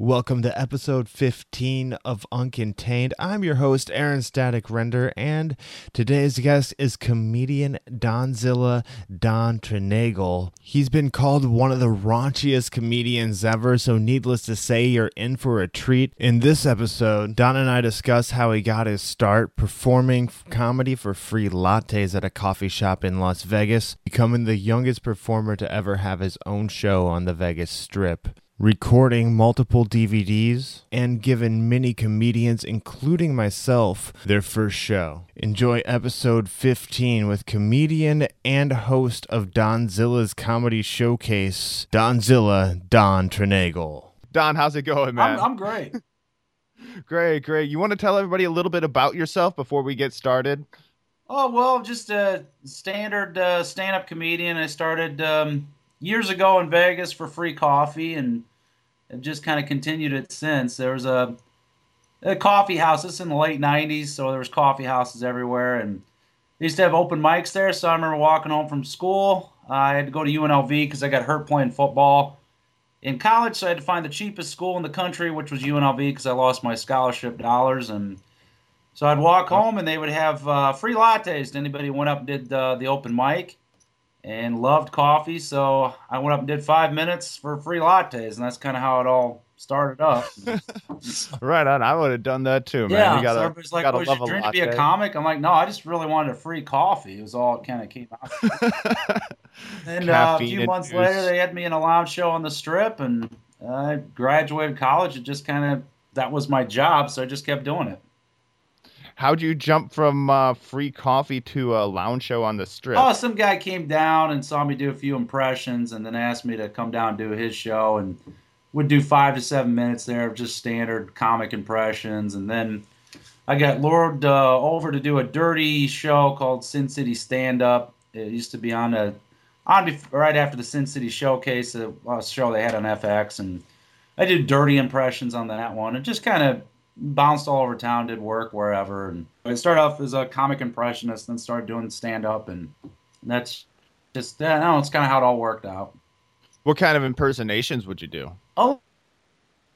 Welcome to episode 15 of Uncontained. I'm your host, Aaron Static Render, and today's guest is comedian Donzilla Don Trenagle. He's been called one of the raunchiest comedians ever, so needless to say, you're in for a treat. In this episode, Don and I discuss how he got his start performing comedy for free lattes at a coffee shop in Las Vegas, becoming the youngest performer to ever have his own show on the Vegas Strip recording multiple DVDs, and given many comedians, including myself, their first show. Enjoy episode 15 with comedian and host of Donzilla's Comedy Showcase, Donzilla Don Trenagle. Don, how's it going, man? I'm, I'm great. great, great. You want to tell everybody a little bit about yourself before we get started? Oh well, just a standard uh, stand-up comedian. I started um, years ago in Vegas for free coffee, and have just kind of continued it since. There was a, a coffee house. This is in the late '90s, so there was coffee houses everywhere, and they used to have open mics there. So I remember walking home from school. I had to go to UNLV because I got hurt playing football in college, so I had to find the cheapest school in the country, which was UNLV, because I lost my scholarship dollars. And so I'd walk home, and they would have uh, free lattes to anybody who went up and did uh, the open mic and loved coffee. So I went up and did five minutes for free lattes, and that's kind of how it all started up. right on. I would have done that too, man. Yeah. You gotta, so everybody's like, "Was love your dream to be a comic?" I'm like, "No, I just really wanted a free coffee." It was all it kind of came out. And uh, a few months later, they had me in a live show on the Strip, and I graduated college. It just kind of that was my job, so I just kept doing it. How'd you jump from uh, free coffee to a lounge show on the strip? Oh, some guy came down and saw me do a few impressions, and then asked me to come down and do his show, and would do five to seven minutes there of just standard comic impressions, and then I got lured uh, over to do a dirty show called Sin City Stand Up. It used to be on a on right after the Sin City Showcase, a, a show they had on FX, and I did dirty impressions on that one, and just kind of bounced all over town, did work wherever, and I started off as a comic impressionist, then started doing stand up, and that's just I know, it's kind of how it all worked out. What kind of impersonations would you do? Oh,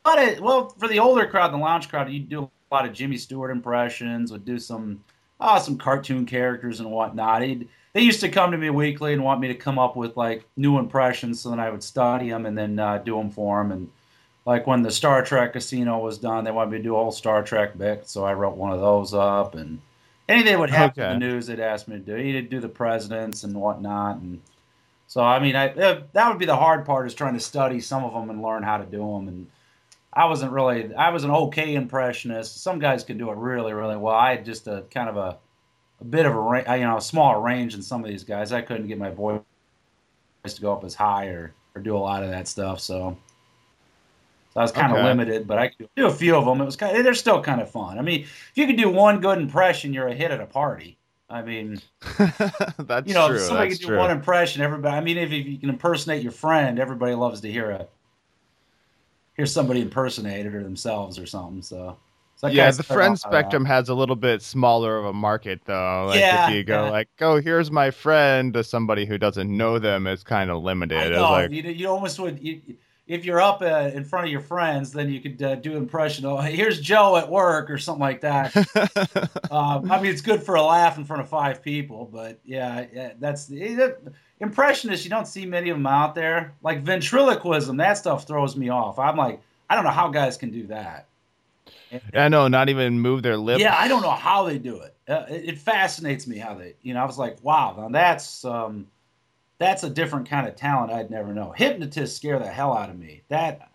but it, well, for the older crowd, the lounge crowd, you'd do a lot of Jimmy Stewart impressions, would do some, uh, some cartoon characters and whatnot. He'd, they used to come to me weekly and want me to come up with like new impressions, so then I would study them and then uh, do them for them. And like when the Star Trek Casino was done, they wanted me to do a whole Star Trek bit, so I wrote one of those up. And anything that would happen in the news, they'd ask me to do. He'd do the presidents and whatnot, and so I mean, I uh, that would be the hard part is trying to study some of them and learn how to do them. And I wasn't really, I was an okay impressionist. Some guys could do it really, really well. I had just a kind of a, a bit of a, you know, a smaller range than some of these guys. I couldn't get my voice to go up as high or, or do a lot of that stuff. So, so I was kind of Okay. limited, but I could do a few of them. It was kind of, they're still kind of fun. I mean, if you could do one good impression, you're a hit at a party. I mean, that's you know, true. somebody that's can do true. one impression, everybody. I mean, if, if you can impersonate your friend, everybody loves to hear a hear somebody impersonated or themselves or something. So, so yeah, the friend off like that. spectrum has a little bit smaller of a market, though. Like Yeah, if you go yeah. like, "Oh, here's my friend," to somebody who doesn't know them, it's kind of limited. I know like, you, you almost would. You, if you're up uh, in front of your friends, then you could uh, do impression. Oh, here's Joe at work or something like that. um, I mean, it's good for a laugh in front of five people, but yeah, yeah that's the that, impressionists. You don't see many of them out there. Like ventriloquism, that stuff throws me off. I'm like, I don't know how guys can do that. I know, not even move their lips. Yeah, I don't know how they do it. Uh, it. It fascinates me how they. You know, I was like, wow, now that's um, that's a different kind of talent I'd never know. Hypnotists scare the hell out of me. That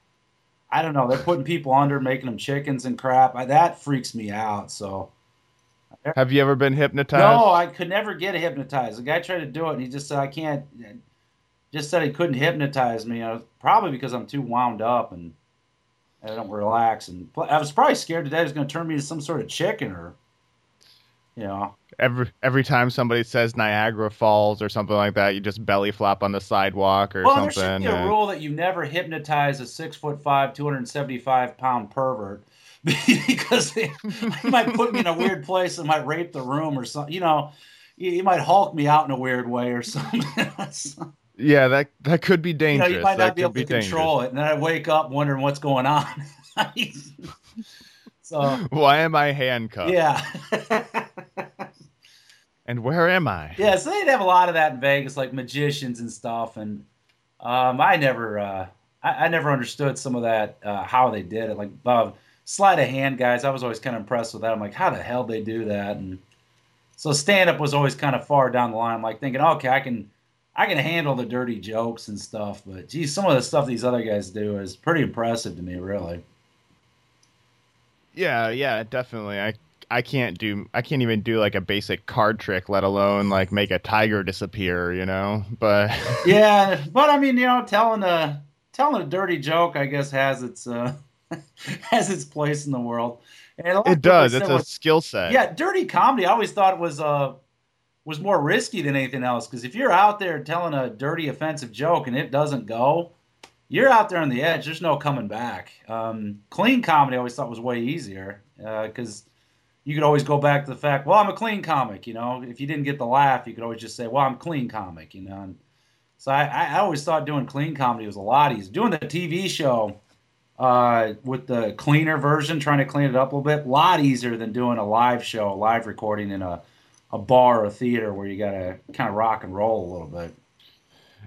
I don't know. They're putting people under, making them chickens and crap. I, that freaks me out. So Have you ever been hypnotized? no, I could never get hypnotized. The guy tried to do it, and he just said I can't. Just said he couldn't hypnotize me. I was, probably because I'm too wound up and I don't relax. And I was probably scared to death he was going to turn me into some sort of chicken or, you know. Every every time somebody says Niagara Falls or something like that, you just belly flop on the sidewalk or Well, there should something. be a rule that you never hypnotize a six foot five, two hundred and seventy five pound pervert because he, he might put me in a weird place and might rape the room or something. You know, he, he might hulk me out in a weird way or something. Yeah, that that could be You know, dangerous. you might that not be could able to dangerous. control it, and then I wake up wondering what's going on. so Why am I handcuffed? yeah. And where am I? Yeah, so they'd have a lot of that in Vegas, like magicians and stuff. And um, I never, uh, I, I never understood some of that uh, how they did it. Like uh, sleight of hand guys, I was always kind of impressed with that. I'm like, how the hell they do that? And so stand up was always kind of far down the line. I'm like thinking, okay, I can, I can handle the dirty jokes and stuff. But geez, some of the stuff these other guys do is pretty impressive to me, really. Yeah, yeah, definitely. I I can't do I can't even do like a basic card trick, let alone like make a tiger disappear, you know? But yeah, but I mean, you know, telling a telling a dirty joke, I guess, has its uh, has its place in the world. And a lot of it does. It's a skill set. yeah, dirty comedy. I always thought was uh was more risky than anything else because if you're out there telling a dirty, offensive joke and it doesn't go, you're out there on the edge. There's no coming back. Um, clean comedy, I always thought was way easier because you could always go back to the fact, well, I'm a clean comic. You know, if you didn't get the laugh, you could always just say, well, I'm a clean comic. You know, and so I, I always thought doing clean comedy was a lot easier. Doing the TV show uh, with the cleaner version, trying to clean it up a little bit, a lot easier than doing a live show, a live recording in a, a bar or a theater where you got to kind of rock and roll a little bit.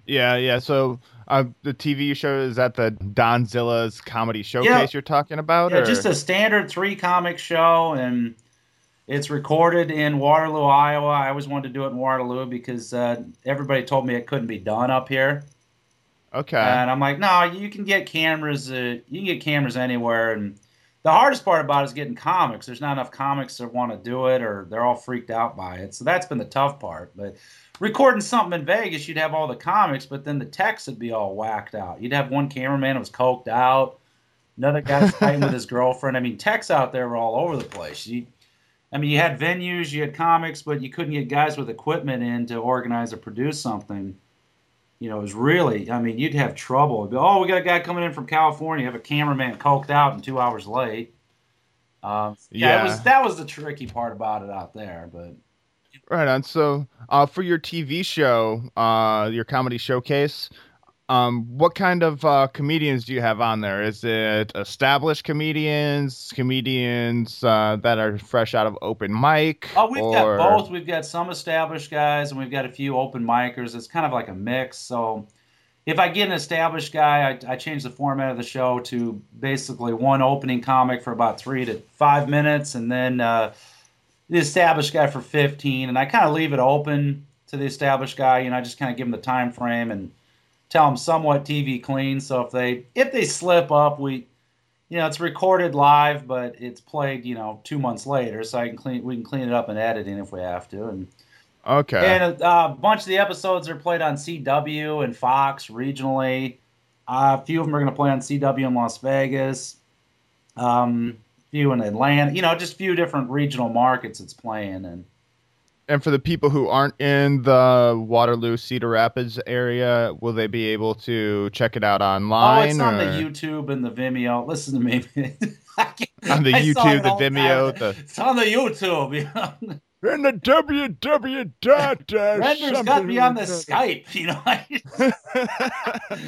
Yeah, yeah. So uh, the TV show is that the Donzilla's comedy showcase you're talking about? Yeah, or? just a standard three comic show, and it's recorded in Waterloo, Iowa. I always wanted to do it in Waterloo because uh, everybody told me it couldn't be done up here. okay. And I'm like, no, you can get cameras. Uh, you can get cameras anywhere. And the hardest part about it is getting comics. There's not enough comics that want to do it, or they're all freaked out by it. So that's been the tough part. But recording something in Vegas, you'd have all the comics, but then the text would be all whacked out. You'd have one cameraman that was coked out, another guy fighting with his girlfriend. I mean, texts out there were all over the place. You, I mean, you had venues, you had comics, but you couldn't get guys with equipment in to organize or produce something you know, it was really, I mean, you'd have trouble. Be, oh, we got a guy coming in from California, You have a cameraman coked out and two hours late. Um, yeah, Yeah. It was, that was the tricky part about it out there. But Right on. So, uh, for your TV show, uh, your comedy showcase, um, what kind of uh, comedians do you have on there? Is it established comedians, comedians uh, that are fresh out of open mic? oh, we've or- got both. We've got some established guys and we've got a few open micers. It's kind of like a mix. So if I get an established guy, I, I change the format of the show to basically one opening comic for about three to five minutes, and then uh, the established guy for 15. And I kind of leave it open to the established guy. You know, I just kind of give him the time frame and tell them somewhat TV clean. So if they if they slip up, we you know it's recorded live, but it's played you know two months later, so I can clean we can clean it up in editing if we have to. And Okay. and uh, a bunch of the episodes are played on CW and Fox regionally. Uh, a few of them are going to play on CW in Las Vegas. Um, few in Atlanta. You know, just a few different regional markets it's playing and. And for the people who aren't in the Waterloo, Cedar Rapids area, will they be able to check it out online? Oh, it's on the YouTube and the Vimeo. Listen to me. On the I YouTube, the Vimeo, the- It's on the YouTube. You know? In the www dot. uh, Render's got me on the Skype. You know.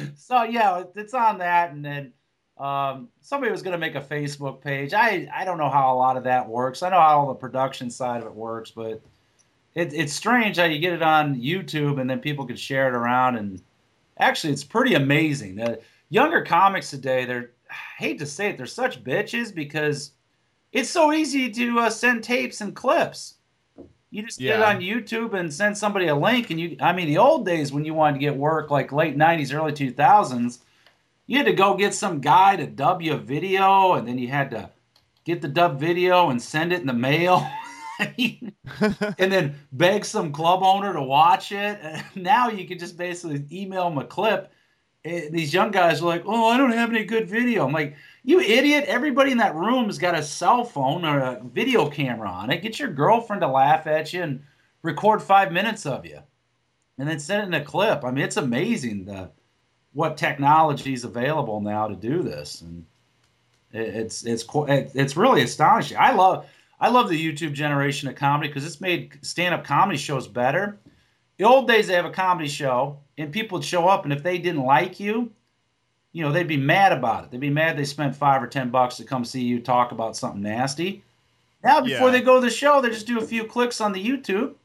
so yeah, it's on that, and then um, somebody was going to make a Facebook page. I I don't know how a lot of that works. I know how the production side of it works, but it, it's strange how you get it on YouTube and then people can share it around. And actually, it's pretty amazing. The younger comics today, they're I hate to say it, they're such bitches because it's so easy to uh, send tapes and clips. You just get it on YouTube and send somebody a link, and you. I mean, the old days when you wanted to get work, like late '90s, early 2000s, you had to go get some guy to dub you a video, and then you had to get the dub video and send it in the mail. And then beg some club owner to watch it. And Now you can just basically email them a clip. Eh, These young guys are like, "Oh, I don't have any good video." I'm like, "You idiot! Everybody in that room has got a cell phone or a video camera on it. Get your girlfriend to laugh at you and record five minutes of you, and then send it in a clip." I mean, it's amazing the what technology is available now to do this, and it's it's it's really astonishing. I love I love the YouTube generation of comedy because it's made stand up comedy shows better. the old days they have a comedy show and people would show up and if they didn't like you, you know, they'd be mad about it. They'd be mad they spent five or ten bucks to come see you talk about something nasty. Now before Yeah. they go to the show, they just do a few clicks on the YouTube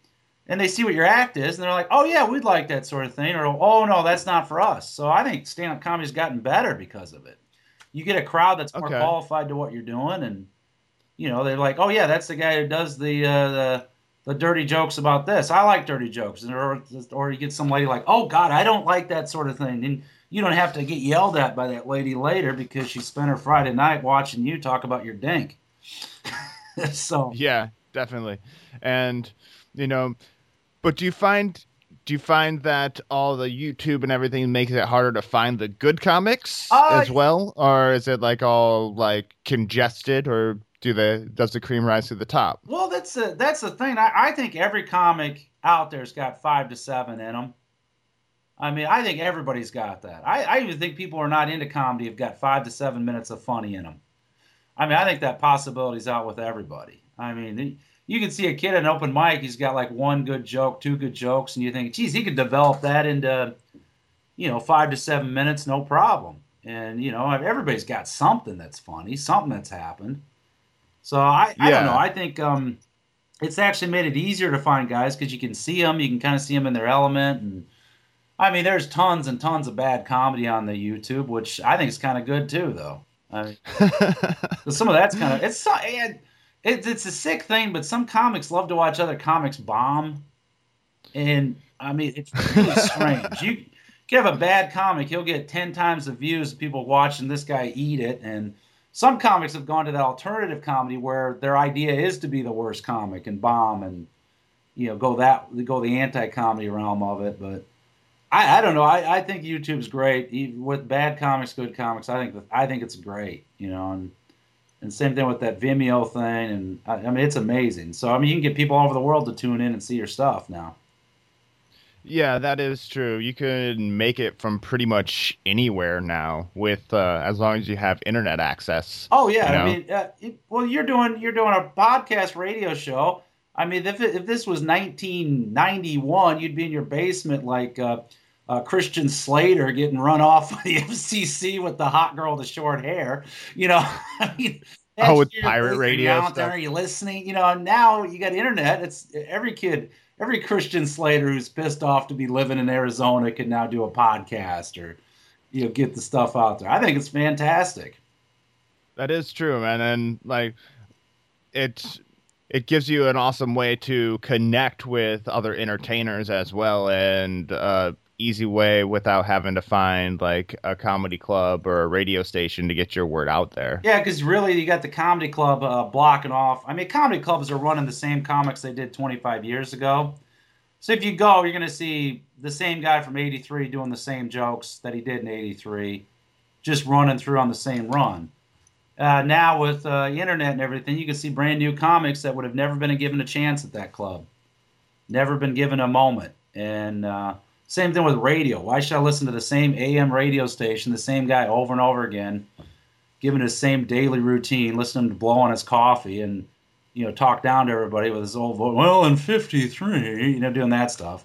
and they see what your act is and they're like, Oh yeah, we'd like that sort of thing or oh no, that's not for us. So I think stand up comedy's gotten better because of it. You get a crowd that's more Okay. qualified to what you're doing and you know, they're like, Oh yeah, that's the guy who does the uh, the the dirty jokes about this. I like dirty jokes. Or, or you get some lady like, oh, God, I don't like that sort of thing. And you don't have to get yelled at by that lady later because she spent her Friday night watching you talk about your dink. so, Yeah, definitely. And you know, but do you find do you find that all the YouTube and everything makes it harder to find the good comics Uh, as well, or is it like all like congested, or do the does the cream rise to the top? well, that's a, that's the thing. I, I think every comic out there's got five to seven in them. I mean, I think everybody's got that. I, I even think people who are not into comedy have got five to seven minutes of funny in them. I mean, I think that possibility's out with everybody. I mean, you can see a kid at an open mic, he's got like one good joke, two good jokes, and you think, geez, he could develop that into, you know, five to seven minutes, no problem. And, you know, everybody's got something that's funny, something that's happened. So I, I don't know. I think um, it's actually made it easier to find guys because you can see them, you can kind of see them in their element. And I mean, there's tons and tons of bad comedy on the YouTube, which I think is kind of good too, though. I mean, some of that's kind of it's it's it's a sick thing, but some comics love to watch other comics bomb, and I mean it's really strange. You can have a bad comic, he'll get ten times the views of people watching this guy eat it, and some comics have gone to that alternative comedy where their idea is to be the worst comic and bomb and you know go that go the anti-comedy realm of it, but. I, I don't know. I, I think YouTube's great. Even with bad comics, good comics. I think I think it's great. You know, and and same thing with that Vimeo thing. And I, I mean, it's amazing. So I mean, you can get people all over the world to tune in and see your stuff now. Yeah, that is true. You can make it from pretty much anywhere now, with uh, as long as you have internet access. Oh yeah, You I mean, uh, it, well, you're doing you're doing a podcast radio show. I mean, if it, if this was 1991, you'd be in your basement like uh, uh, Christian Slater getting run off by the FCC with the hot girl with the short hair. You know, I mean. Oh, with pirate radio out there, you listening. You know, now you got internet. It's every kid, every Christian Slater who's pissed off to be living in Arizona can now do a podcast or, you know, get the stuff out there. I think it's fantastic. That is true, man, and like it it gives you an awesome way to connect with other entertainers as well, and uh, easy way without having to find like a comedy club or a radio station to get your word out there. Yeah, because really, you got the comedy club uh, blocking off. I mean, comedy clubs are running the same comics they did 25 years ago. So if you go, you're going to see the same guy from 83 doing the same jokes that he did in 83, just running through on the same run. Uh, now, with uh, internet and everything, you can see brand new comics that would have never been given a chance at that club, never been given a moment. And uh, same thing with radio. Why should I listen to the same AM radio station, the same guy over and over again? giving his same daily routine, listening to blow on his coffee and you know talk down to everybody with his old voice. Well, in '53, you know, doing that stuff.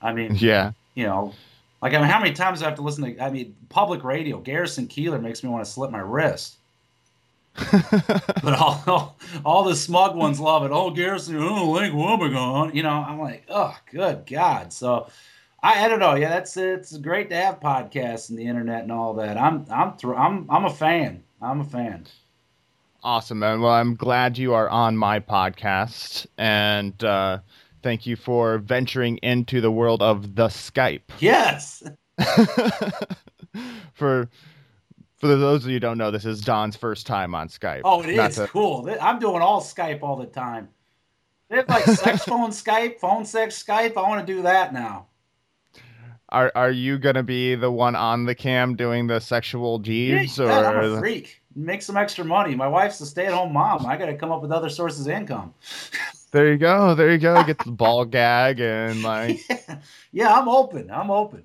I mean, Yeah, you know, like I mean, how many times do I have to listen to? I mean, public radio. Garrison Keillor makes me want to slip my wrist. but all, all, all the smug ones love it. Oh, Garrison, oh, Lake Wobegon. You know, I'm like, oh, good God. So, I, I don't know. Yeah, that's it's great to have podcasts and the internet and all that. I'm I'm thr- I'm I'm a fan. I'm a fan. awesome, man. Well, I'm glad you are on my podcast, and uh, thank you for venturing into the world of the Skype. Yes. for for those of you who don't know, this is Don's first time on Skype. Oh, it Not is to- cool. I'm doing all Skype all the time. They have like sex phone Skype, phone sex Skype. I want to do that now. Are are you gonna be the one on the cam doing the sexual G's Yeah, I'm a freak. Make some extra money. My wife's a stay-at-home mom. I got to come up with other sources of income. there you go, there you go, get the ball gag and like yeah, I'm open. I'm open.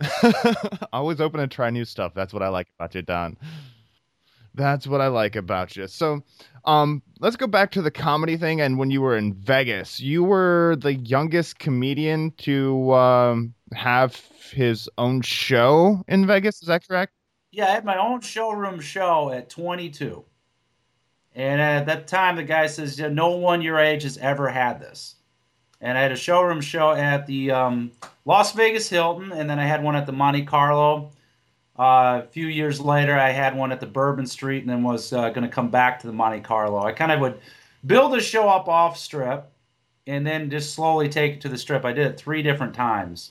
always open to try new stuff. That's what I like about you, Don. That's what I like about you. So, um, let's go back to the comedy thing. And when you were in Vegas, you were the youngest comedian to um, have his own show in Vegas. Is that correct? Yeah, I had my own showroom show at 22. And at that time, the guy says, yeah, no one your age has ever had this. And I had a showroom show at the um, Las Vegas Hilton, and then I had one at the Monte Carlo. Uh, a few years later, I had one at the Bourbon Street, and then was uh, going to come back to the Monte Carlo. I kind of would build a show up off strip, and then just slowly take it to the strip. I did it three different times,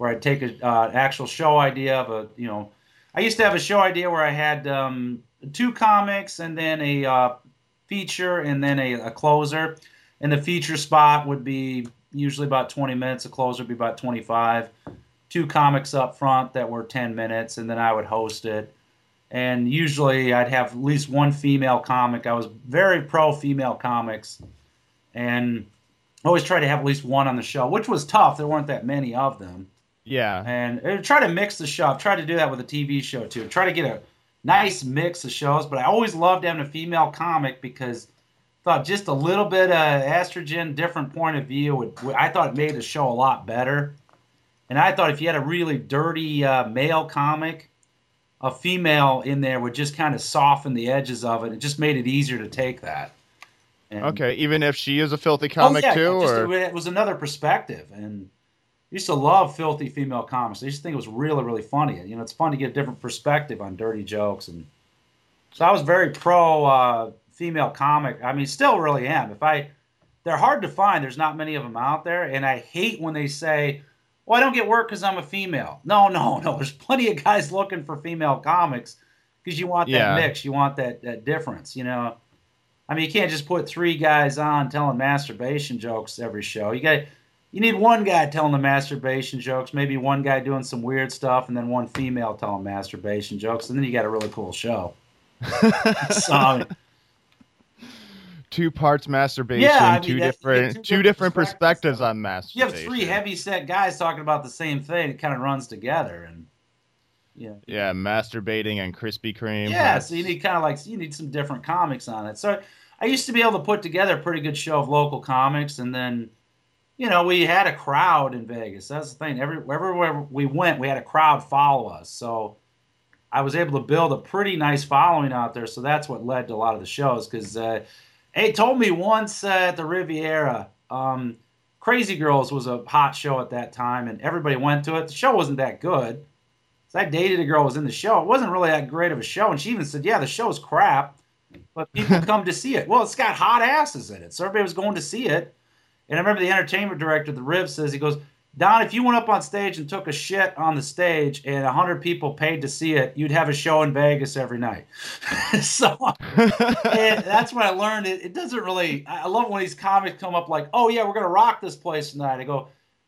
where I'd take an uh, actual show idea of a, you know, I used to have a show idea where I had um, two comics and then a uh, feature and then a, a closer, and the feature spot would be usually about 20 minutes. The closer would be about 25 two comics up front that were 10 minutes, and then I would host it. And usually I'd have at least one female comic. I was very pro female comics, and always try to have at least one on the show, which was tough. There weren't that many of them. Yeah. And try to mix the show. Try to do that with a TV show too. Try to get a nice mix of shows. But I always loved having a female comic because I thought just a little bit of estrogen, different point of view would. I thought it made the show a lot better. And I thought if you had a really dirty uh, male comic, a female in there would just kind of soften the edges of it. It just made it easier to take that. And, okay, even if she is a filthy comic oh, yeah, too, or it was another perspective. And used to love filthy female comics. I used to think it was really, really funny. You know, it's fun to get a different perspective on dirty jokes. And so I was very pro uh, female comic. I mean, still really am. If I, they're hard to find. There's not many of them out there, and I hate when they say well, I don't get work because I'm a female. No, no, no. There's plenty of guys looking for female comics because you want that yeah. mix, you want that, that difference, you know. I mean, you can't just put three guys on telling masturbation jokes every show. You got you need one guy telling the masturbation jokes, maybe one guy doing some weird stuff, and then one female telling masturbation jokes, and then you got a really cool show. so, two parts masturbation, yeah, I mean, two different two, two, different, perspectives on masturbation. You have three heavy set guys talking about the same thing. It kind of runs together, and yeah, yeah, masturbating and Krispy Kreme. Yeah, so you need kind of like you need some different comics on it. So I used to be able to put together a pretty good show of local comics, and then you know we had a crowd in Vegas. That's the thing. Every everywhere we went, we had a crowd follow us. So. I was able to build a pretty nice following out there, so that's what led to a lot of the shows. Because uh, Hey, told me once uh, at the Riviera, um, Crazy Girls was a hot show at that time, and everybody went to it. The show wasn't that good. So I dated a girl who was in the show. It wasn't really that great of a show, and she even said, "Yeah, the show's crap, but people come to see it." Well, it's got hot asses in it, so everybody was going to see it. And I remember the entertainment director, the Riv, says he goes, Don, if you went up on stage and took a shit on the stage and 100 people paid to see it, you'd have a show in Vegas every night. so that's when I learned it. It doesn't really, I love when these comics come up like, oh, yeah, we're going to rock this place tonight. I go,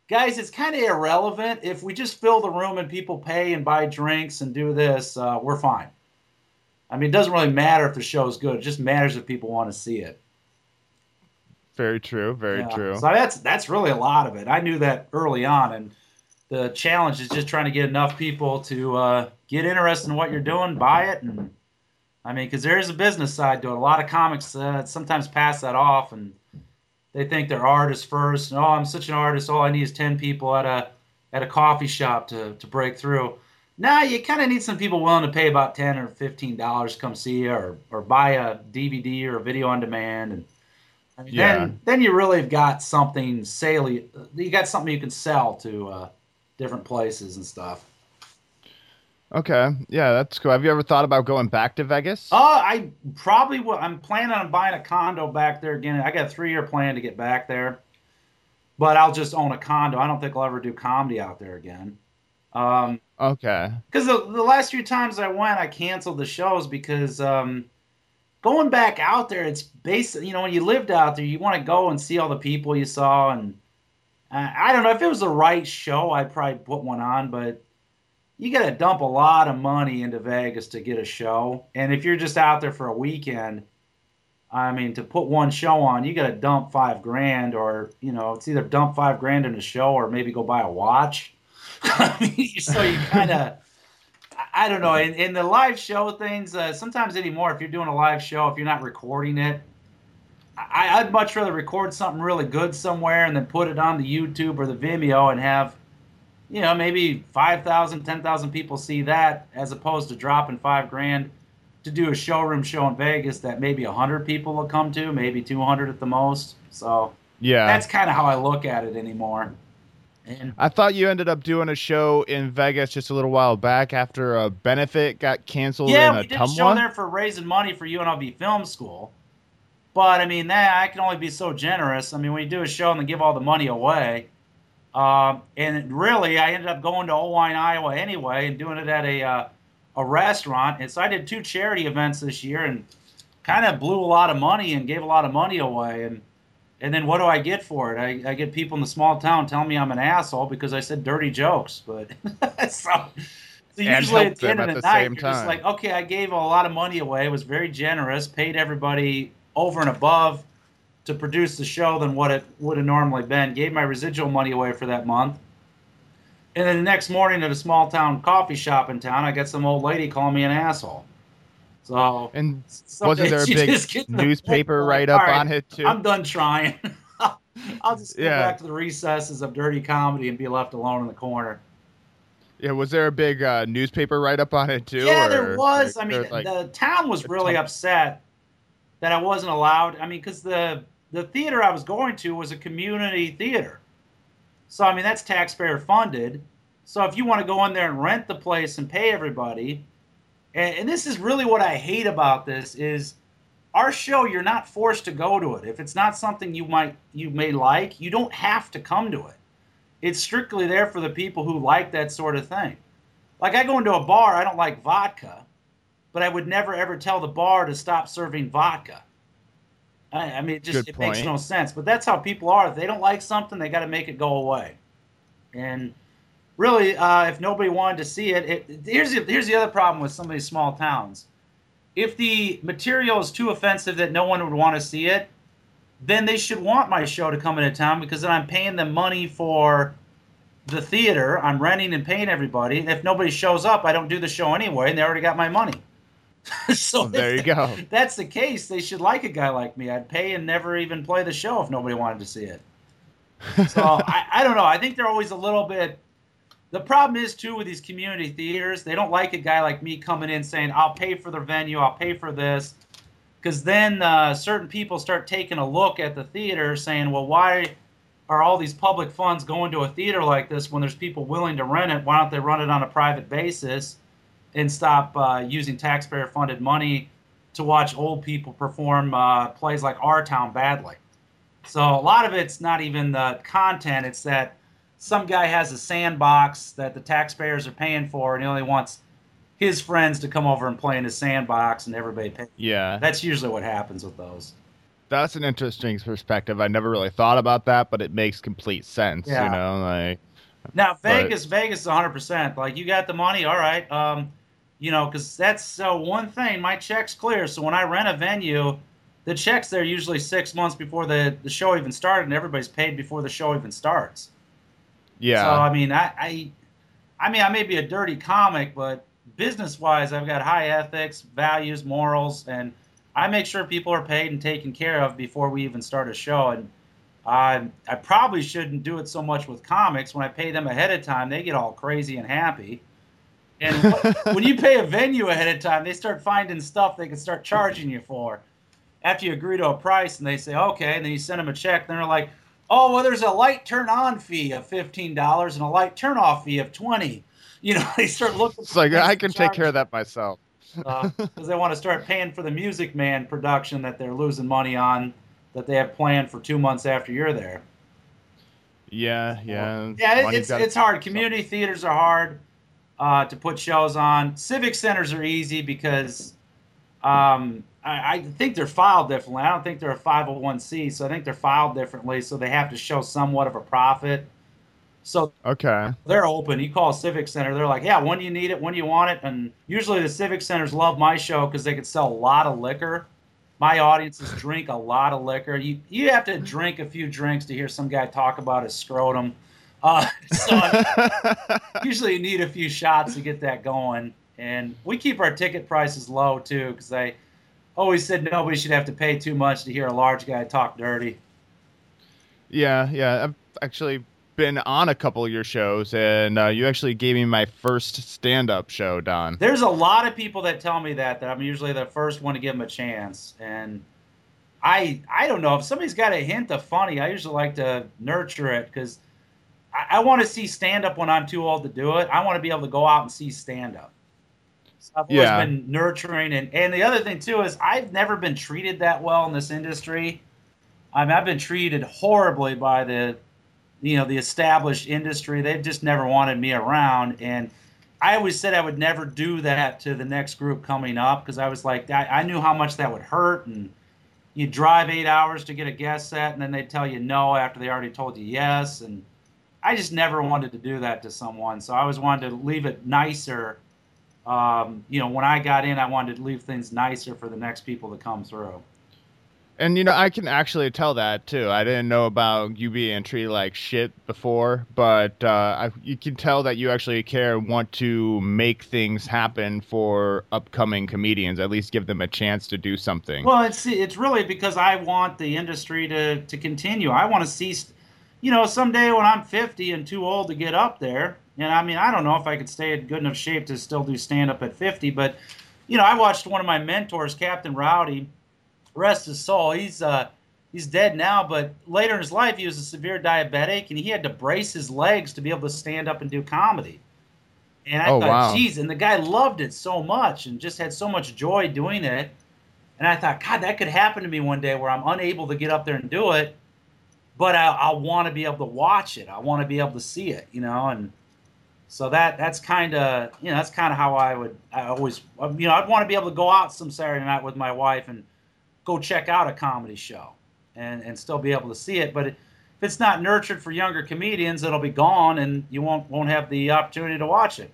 guys, it's kind of irrelevant. If we just fill the room and people pay and buy drinks and do this, uh, we're fine. I mean, it doesn't really matter if the show is good. It just matters if people want to see it. Very true. Very yeah. true. So that's that's really a lot of it. I knew that early on, and the challenge is just trying to get enough people to uh, get interested in what you're doing, buy it, and I mean, because there is a business side to it. A lot of comics uh, sometimes pass that off, and they think they're artists first. And, oh, I'm such an artist. All I need is ten people at a at a coffee shop to to break through. Now you kind of need some people willing to pay about ten or fifteen dollars to come see you, or or buy a DVD or a video on demand, and I mean, yeah. Then, then you really have got something salient. You got something you can sell to uh, different places and stuff. Okay, yeah, that's cool. Have you ever thought about going back to Vegas? Uh, I probably will. I'm planning on buying a condo back there again. I got a three year plan to get back there, but I'll just own a condo. I don't think I'll ever do comedy out there again. Um, okay. Because the, the last few times I went, I canceled the shows because um, going back out there, it's basically, you know, when you lived out there, you want to go and see all the people you saw. And uh, I don't know if it was the right show, I'd probably put one on, but you got to dump a lot of money into Vegas to get a show. And if you're just out there for a weekend, I mean, to put one show on, you got to dump five grand, or you know, it's either dump five grand in a show or maybe go buy a watch. I mean, so you kind of I don't know. In, in the live show things, uh, sometimes anymore, if you're doing a live show, if you're not recording it, I, I'd much rather record something really good somewhere and then put it on the YouTube or the Vimeo and have, you know, maybe 5,000, 10,000 people see that as opposed to dropping five grand to do a showroom show in Vegas that maybe 100 people will come to, maybe 200 at the most. So Yeah. that's kind of how I look at it anymore. And I thought you ended up doing a show in Vegas just a little while back after a benefit got canceled yeah, in we did a show there for raising money for UNLV Film School. But I mean, that I can only be so generous. I mean, when you do a show and then give all the money away, um, and really, I ended up going to Oelwein, Iowa anyway, and doing it at a uh, a restaurant. And so I did two charity events this year, and kind of blew a lot of money and gave a lot of money away. And and then what do I get for it? I, I get people in the small town telling me I'm an asshole because I said dirty jokes. But so, so usually at the end of the, the night, same you're just like, okay, I gave a lot of money away, was very generous, paid everybody over and above to produce the show than what it would have normally been. Gave my residual money away for that month. And then the next morning at a small town coffee shop in town, I got some old lady calling me an asshole. So And wasn't there a big just get to the newspaper write up right, on it too? I'm done trying. I'll just go Yeah. back to the recesses of dirty comedy and be left alone in the corner. yeah, was there a big uh, newspaper write up on it too? Yeah, or, there was. like, I mean, like, the town was really ton- upset that I wasn't allowed. I mean, because the the theater I was going to was a community theater, so I mean that's taxpayer funded. So if you want to go in there and rent the place and pay everybody, and, and this is really what I hate about this is our show. You're not forced to go to it if it's not something you might you may like. You don't have to come to it. It's strictly there for the people who like that sort of thing. Like I go into a bar, I don't like vodka, but I would never ever tell the bar to stop serving vodka. I, I mean, it just Good it makes no sense. But that's how people are. If they don't like something, they got to make it go away. And really, uh, if nobody wanted to see it, it here's the, here's the other problem with some of these small towns. If the material is too offensive that no one would want to see it, then they should want my show to come into town because then I'm paying them money for the theater. I'm renting and paying everybody. And if nobody shows up, I don't do the show anyway, and they already got my money. so there you go. That's the case. They should like a guy like me. I'd pay and never even play the show if nobody wanted to see it. So I, I don't know. I think they're always a little bit. The problem is too with these community theaters, they don't like a guy like me coming in saying, "I'll pay for the venue, I'll pay for this," because then uh, certain people start taking a look at the theater, saying, "Well, why are all these public funds going to a theater like this when there's people willing to rent it? Why don't they run it on a private basis and stop uh, using taxpayer-funded money to watch old people perform uh, plays like Our Town badly?" So a lot of it's not even the content; it's that some guy has a sandbox that the taxpayers are paying for, and he only wants his friends to come over and play in his sandbox, and everybody pays. Yeah, That's usually what happens with those. that's an interesting perspective. I never really thought about that, but it makes complete sense. Yeah. You know, like Now But- Vegas, Vegas is 100. percent Like you got the money, all right. Um, you know, because that's so one thing. My check's clear, so when I rent a venue, the checks there usually six months before the the show even started, and everybody's paid before the show even starts. Yeah, So I mean, I, I, I mean, I may be a dirty comic, but business-wise, I've got high ethics, values, morals, and I make sure people are paid and taken care of before we even start a show. And I, I probably shouldn't do it so much with comics. When I pay them ahead of time, they get all crazy and happy. And wh- when you pay a venue ahead of time, they start finding stuff they can start charging you for. After you agree to a price, and they say okay, and then you send them a check, and they're like, oh well there's a light turn on fee of $15 and a light turn off fee of 20 you know they start looking it's like I can take charge care of that myself. because they want to start paying for the music man production that they're losing money on that they have planned for two months after you're there. Yeah, yeah, yeah it, it's, it's hard. community theaters are hard uh, to put shows on. Civic centers are easy because um, I, I think they're filed differently i don't think they're a 501c so i think they're filed differently so they have to show somewhat of a profit so Okay, they're open. You call a civic center, they're like, yeah, when do you need it? When do you want it? And usually the civic centers love my show because they can sell a lot of liquor. My audiences drink a lot of liquor. You you have to drink a few drinks to hear some guy talk about his scrotum. Uh, so usually you need a few shots to get that going. and we keep our ticket prices low too because I always said nobody should have to pay too much to hear a large guy talk dirty. Yeah, yeah. I've actually been on a couple of your shows, and uh, you actually gave me my first stand-up show, Don. There's a lot of people that tell me that that I'm usually the first one to give them a chance, and I I don't know if somebody's got a hint of funny. I usually like to nurture it because I, I want to see stand-up when I'm too old to do it. I want to be able to go out and see stand-up. I've always Yeah. been nurturing, and and the other thing too is I've never been treated that well in this industry. I mean, I've been treated horribly by the, you know, the established industry. They've just never wanted me around, and I always said I would never do that to the next group coming up because I was like, I, I knew how much that would hurt, and you drive eight hours to get a guest set, and then they tell you no after they already told you yes, and I just never wanted to do that to someone. So I always wanted to leave it nicer. Um, you know, when I got in, I wanted to leave things nicer for the next people to come through. And you know, I can actually tell that too. I didn't know about you being treated like shit before, but uh, I, you can tell that you actually care, and want to make things happen for upcoming comedians. At least give them a chance to do something. Well, it's it's really because I want the industry to to continue. I want to see, you know, someday when I'm 50 and too old to get up there, and I mean, I don't know if I could stay in good enough shape to still do stand up at 50, but you know, I watched one of my mentors, Captain Rowdy, rest his soul. He's uh he's dead now, but later in his life he was a severe diabetic and he had to brace his legs to be able to stand up and do comedy. And I Oh, thought, wow. geez, and the guy loved it so much and just had so much joy doing it. And I thought, God, that could happen to me one day where I'm unable to get up there and do it, but I, I want to be able to watch it. I want to be able to see it, you know. And so that that's kind of you know that's kind of how I would I always um, you know I'd want to be able to go out some Saturday night with my wife and go check out a comedy show and and still be able to see it. But if it's not nurtured for younger comedians, it'll be gone and you won't won't have the opportunity to watch it.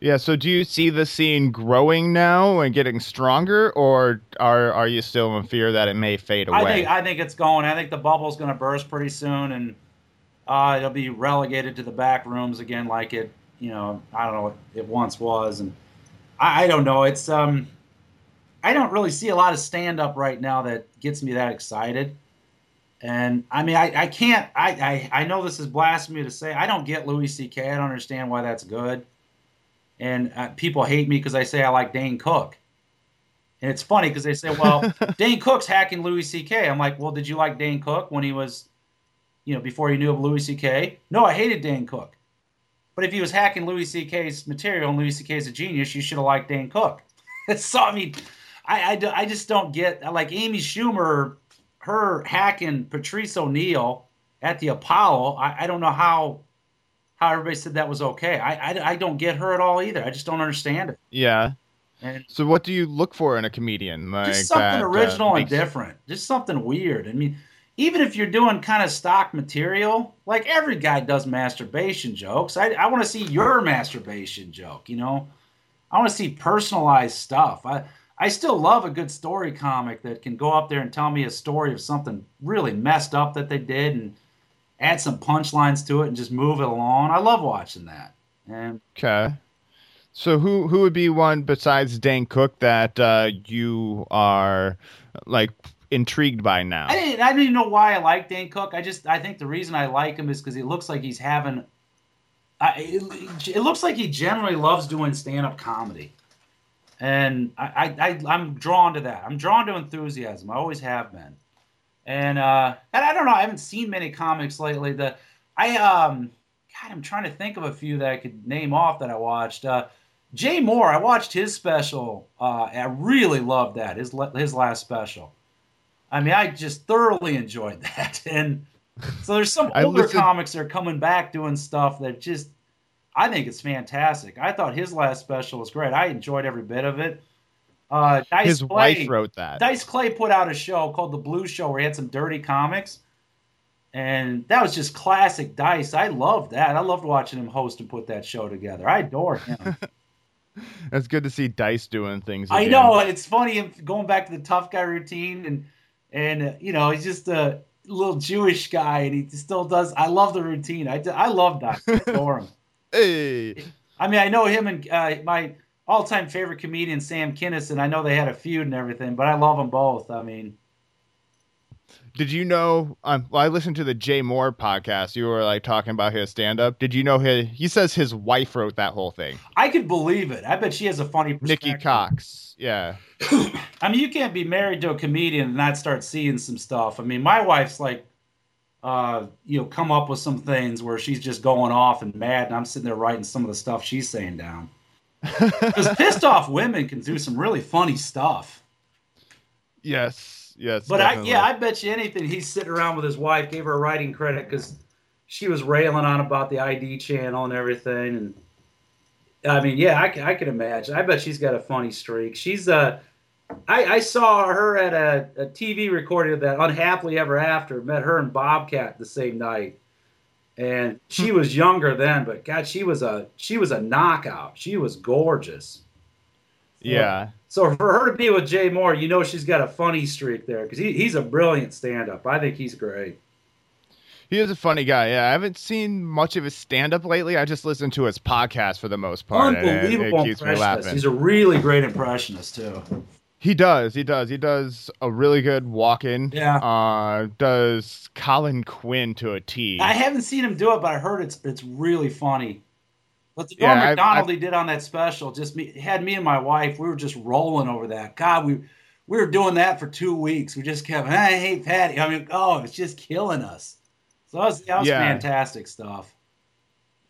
yeah. So, do you see the scene growing now and getting stronger, or are are you still in fear that it may fade away? I think I think it's going. I think the bubble's going to burst pretty soon, and uh, it'll be relegated to the back rooms again, like it you know I don't know what it once was, and I, I don't know. It's um, I don't really see a lot of stand up right now that gets me that excited. And I mean, I, I can't. I, I I know this is blasphemy to say. I don't get Louis C.K. I don't understand why that's good. And uh, people hate me because I say I like Dane Cook. And it's funny because they say, well, Dane Cook's hacking Louis C.K. I'm like, well, did you like Dane Cook when he was, you know, before you knew of Louis C.K.? No, I hated Dan Cook. But if he was hacking Louis C.K.'s material and Louis C.K.'s a genius, you should have liked Dan Cook. so, I mean, I, I, I just don't get, like Amy Schumer, her hacking Patrice O'Neal at the Apollo, I, I don't know how how everybody said that was okay. I, I, I don't get her at all either. I just don't understand it. yeah. And So, what do you look for in a comedian? Like just something that, uh, original and different. Just something weird. I mean, even if you're doing kind of stock material, like every guy does masturbation jokes. I, I want to see your masturbation joke, you know? I want to see personalized stuff. I, I still love a good story comic that can go up there and tell me a story of something really messed up that they did and add some punchlines to it and just move it along. I love watching that. And Okay. So who who would be one besides Dan Cook that uh, you are like intrigued by now? I didn't. I didn't know why I like Dan Cook. I just. I think the reason I like him is because he looks like he's having. I it, it looks like he generally loves doing stand-up comedy, and I, I, I I'm drawn to that. I'm drawn to enthusiasm. I always have been, and uh, and I don't know. I haven't seen many comics lately. The I um, God, I'm trying to think of a few that I could name off that I watched. Uh, Jay Mohr, I watched his special. Uh, I really loved that his his last special. I mean, I just thoroughly enjoyed that. And so there's some older comics that are coming back doing stuff that just I think it's fantastic. I thought his last special was great. I enjoyed every bit of it. Uh, Dice His Clay, wife wrote that. Dice Clay put out a show called The Blue Show where he had some dirty comics. And that was just classic Dice. I loved that. I loved watching him host and put that show together. I adore him. It's good to see Dice doing things. I again. know it's funny going back to the tough guy routine and and uh, you know he's just a little Jewish guy and he still does. I love the routine. I, I love that. Adore him. Hey. I mean, I know him and uh, my all-time favorite comedian Sam Kinison. I know they had a feud and everything, but I love them both. I mean, did you know? Um, well, I listened to the Jay Mohr podcast. You were like talking about his stand-up. Did you know his? He says his wife wrote that whole thing. I could believe it. I bet she has a funny. Nikki Cox. Yeah. I mean, you can't be married to a comedian and not start seeing some stuff. I mean, my wife's like, uh, you know, come up with some things where she's just going off and mad, and I'm sitting there writing some of the stuff she's saying down. Because pissed off women can do some really funny stuff. Yes, yes. But definitely. I, yeah, I bet you anything. He's sitting around with his wife, gave her a writing credit because she was railing on about the ID channel and everything. And I mean, yeah, I, I can imagine. I bet she's got a funny streak. She's uh, I, I saw her at a, a TV recording of that Unhappily Ever After. Met her and Bobcat the same night and she was younger then, but God, she was a she was a knockout. She was gorgeous. Yeah. So, for her to be with Jay Mohr, you know she's got a funny streak there because he, he's a brilliant stand-up. I think he's great. He is a funny guy. Yeah, I haven't seen much of his stand-up lately. I just listened to his podcast for the most part. Unbelievable and it, it impressionist. He's a really great impressionist too. He does. He does. He does a really good Walken. Yeah. Uh, does Colin Quinn to a T. I haven't seen him do it, but I heard it's it's really funny. But the Norm yeah, Macdonald he did on that special just me had me and my wife. We were just rolling over that. God, we we were doing that for two weeks. We just kept, I hate Patty. I mean, oh, it's just killing us. So that was, that was yeah. fantastic stuff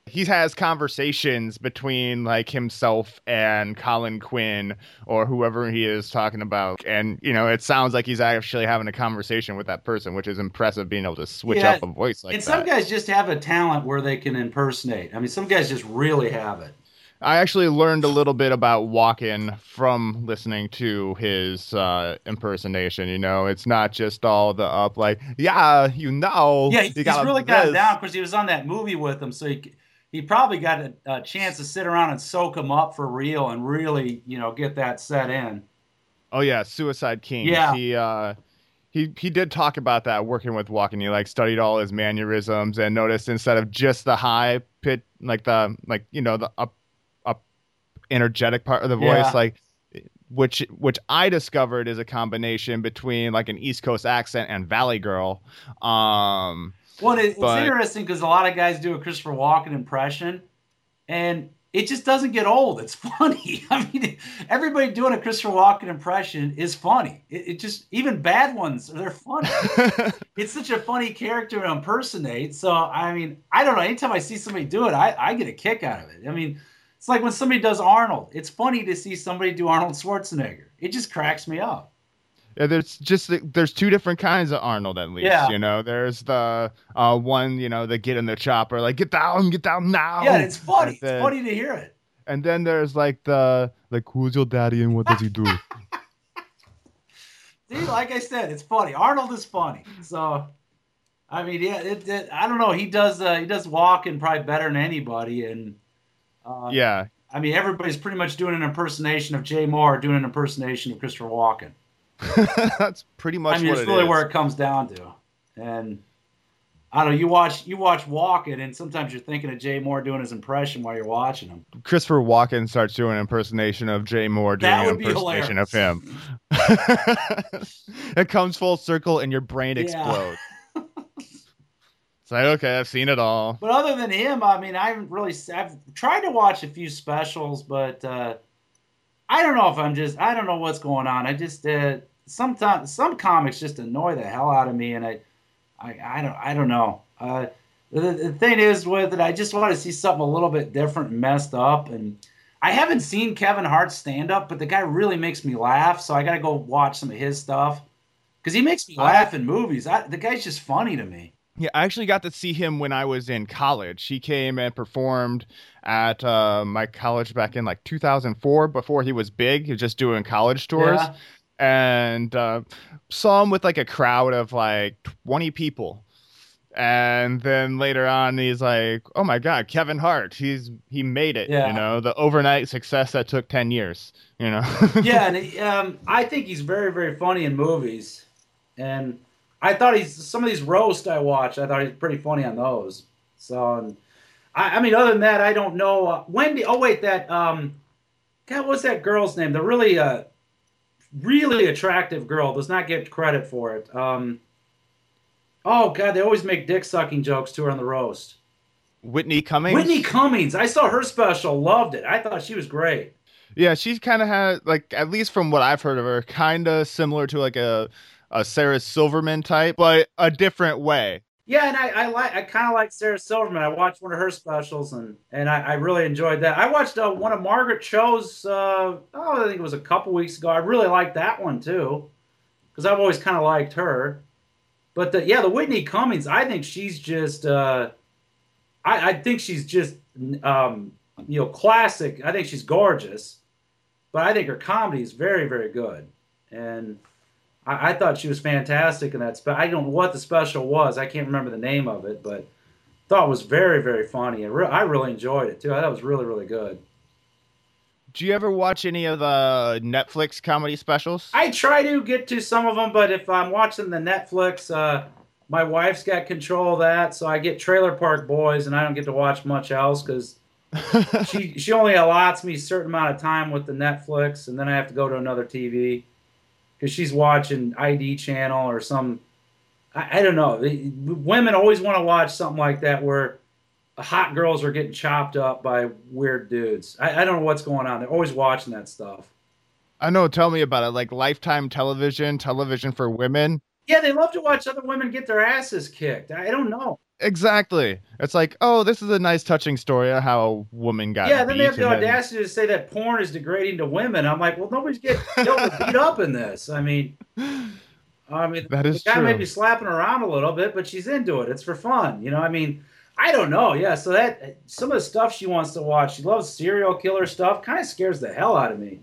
he has conversations between like himself and Colin Quinn or whoever he is talking about. And, you know, it sounds like he's actually having a conversation with that person, which is impressive being able to switch yeah. up a voice like and that. And some guys just have a talent where they can impersonate. I mean, some guys just really have it. I actually learned a little bit about Walken from listening to his uh, impersonation. You know, it's not just all the up like, yeah, you know. Yeah, he's really got it down because he was on that movie with him, so he he probably got a, a, chance to sit around and soak him up for real and really, you know, get that set in. Oh yeah, Suicide King. Yeah. He uh he he did talk about that working with Walken. He like studied all his mannerisms and noticed instead of just the high pit like the like, you know, the up up energetic part of the voice, yeah. like which which I discovered is a combination between like an East Coast accent and Valley Girl. Um well, it, but, it's interesting because a lot of guys do a Christopher Walken impression, and it just doesn't get old. It's funny. I mean, everybody doing a Christopher Walken impression is funny. It, it just even bad ones, they're funny. it's such a funny character to impersonate. So I mean, I don't know. Anytime I see somebody do it, I, I get a kick out of it. I mean, it's like when somebody does Arnold. It's funny to see somebody do Arnold Schwarzenegger. It just cracks me up. Yeah, there's just there's two different kinds of Arnold at least. Yeah. You know, there's the uh, one, you know, the get in the chopper, like get down, get down now. Yeah, it's funny. Then, it's funny to hear it. And then there's like the like who's your daddy and what does he do? See, like I said, it's funny. Arnold is funny. So, I mean, yeah, it, it, I don't know. He does uh, he does Walken probably better than anybody, and uh, yeah, I mean, everybody's pretty much doing an impersonation of Jay Mohr, doing an impersonation of Christopher Walken. That's pretty much. I mean, it's really is. where it comes down to, and I don't know. You watch you watch Walken, and sometimes you're thinking of Jay Mohr doing his impression while you're watching him. Christopher Walken starts doing an impersonation of Jay Mohr doing an impersonation of him. it comes full circle, and your brain explodes. Yeah. It's like okay, I've seen it all. But other than him, I mean, I haven't really. I've tried to watch a few specials, but uh, I don't know if I'm just I don't know what's going on. I just uh, sometimes some comics just annoy the hell out of me, and I I, I don't I don't know. Uh, the, the thing is with it, I just want to see something a little bit different and messed up. And I haven't seen Kevin Hart stand up, but the guy really makes me laugh. So I got to go watch some of his stuff because he makes me laugh in movies. I, the guy's just funny to me. Yeah, I actually got to see him when I was in college. He came and performed at uh, my college back in like 2004 before he was big. He was just doing college tours. Yeah. And uh, saw him with like a crowd of like 20 people. And then later on, he's like, "Oh my God, Kevin Hart! He's he made it! Yeah. You know, the overnight success that took ten years. You know." yeah, and um, I think he's very, very funny in movies, and I thought he's some of these roasts I watched. I thought he's pretty funny on those. So I, I mean, other than that, I don't know. Uh, Wendy. Oh wait, that um, God, what's that girl's name? The really uh, really attractive girl does not get credit for it. Um, oh God, they always make dick sucking jokes to her on the roast. Whitney Cummings. Whitney Cummings. I saw her special. Loved it. I thought she was great. Yeah, she's kind of had like at least from what I've heard of her, kind of similar to like a a Sarah Silverman type, but a different way. Yeah, and I, I like I kind of like Sarah Silverman. I watched one of her specials and and I, I really enjoyed that. I watched uh, one of Margaret Cho's. Uh, oh, I think it was a couple weeks ago. I really liked that one too, because I've always kind of liked her. But the, yeah, the Whitney Cummings, I think she's just. Uh, I, I think she's just um, you know classic. I think she's gorgeous, but I think her comedy is very very good and. I, I thought she was fantastic in that. Spe- I don't know what the special was. I can't remember the name of it, but thought it was very very funny. And re- I really enjoyed it too. I thought it was really really good. Do you ever watch any of the Netflix comedy specials? I try to get to some of them, but if I'm watching the Netflix, uh, my wife's got control of that, so I get Trailer Park Boys, and I don't get to watch much else because she she only allots me a certain amount of time with the Netflix, and then I have to go to another TV because she's watching ID channel or some. I, I don't know. Women always want to watch something like that where hot girls are getting chopped up by weird dudes. I, I don't know what's going on. They're always watching that stuff. I know. Tell me about it. Like Lifetime television, television for women. Yeah, they love to watch other women get their asses kicked. I don't know. Exactly. It's like, oh, this is a nice, touching story of how a woman got. Yeah, then they have the audacity to say that porn is degrading to women. I'm like, well, nobody's getting beat up in this. I mean, I mean, that is the guy true. may be slapping around a little bit, but she's into it. It's for fun, you know. I mean, I don't know. Yeah, so that some of the stuff she wants to watch, she loves serial killer stuff. Kind of scares the hell out of me.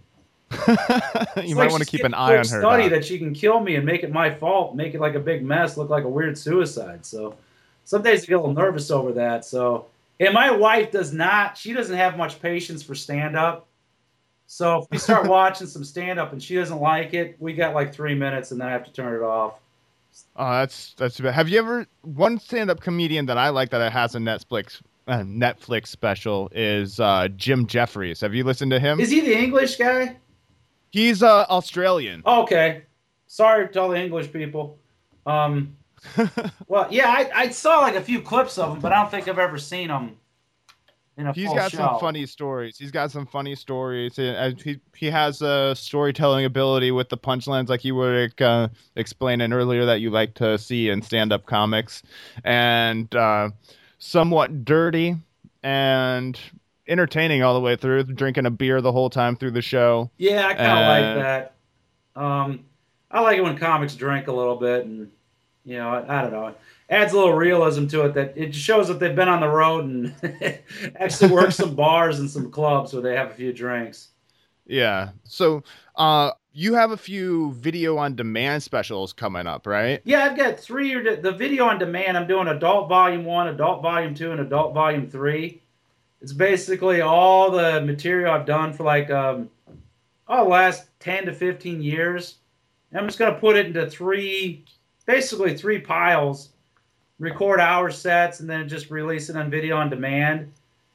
you might like want to keep an eye on her. Study that she can kill me and make it my fault, make it like a big mess, look like a weird suicide. So some days I get a little nervous over that. So and my wife does not. She doesn't have much patience for stand up. So if we start watching some stand up and she doesn't like it, we got like three minutes and then I have to turn it off. Oh, that's that's too bad. Have you ever one stand-up comedian that I like that has a Netflix uh, Netflix special is uh, Jim Jefferies. Have you listened to him? Is he the English guy? He's uh, Australian. Okay. Sorry to all the English people. Um, well, yeah, I, I saw like a few clips of him, but I don't think I've ever seen him in a He's got show. some funny stories. He's got some funny stories. and, He he has a storytelling ability with the punchlines, like you were uh, explaining earlier that you like to see in stand-up comics, and uh, somewhat dirty and entertaining all the way through. Drinking a beer the whole time through the show. Yeah, I kind of Uh, like that. Um, I like it when comics drink a little bit, and you know, I, I don't know, it adds a little realism to it. That it shows that they've been on the road and actually worked some bars and some clubs where they have a few drinks. Yeah. So, uh, you have a few video on demand specials coming up, right? Yeah, I've got three. or The video on demand. I'm doing Adult Volume One, Adult Volume Two, and Adult Volume Three. It's basically all the material I've done for like um, oh, the last ten to fifteen years. I'm just gonna put it into three, basically three piles. Record hour sets and then just release it on video on demand,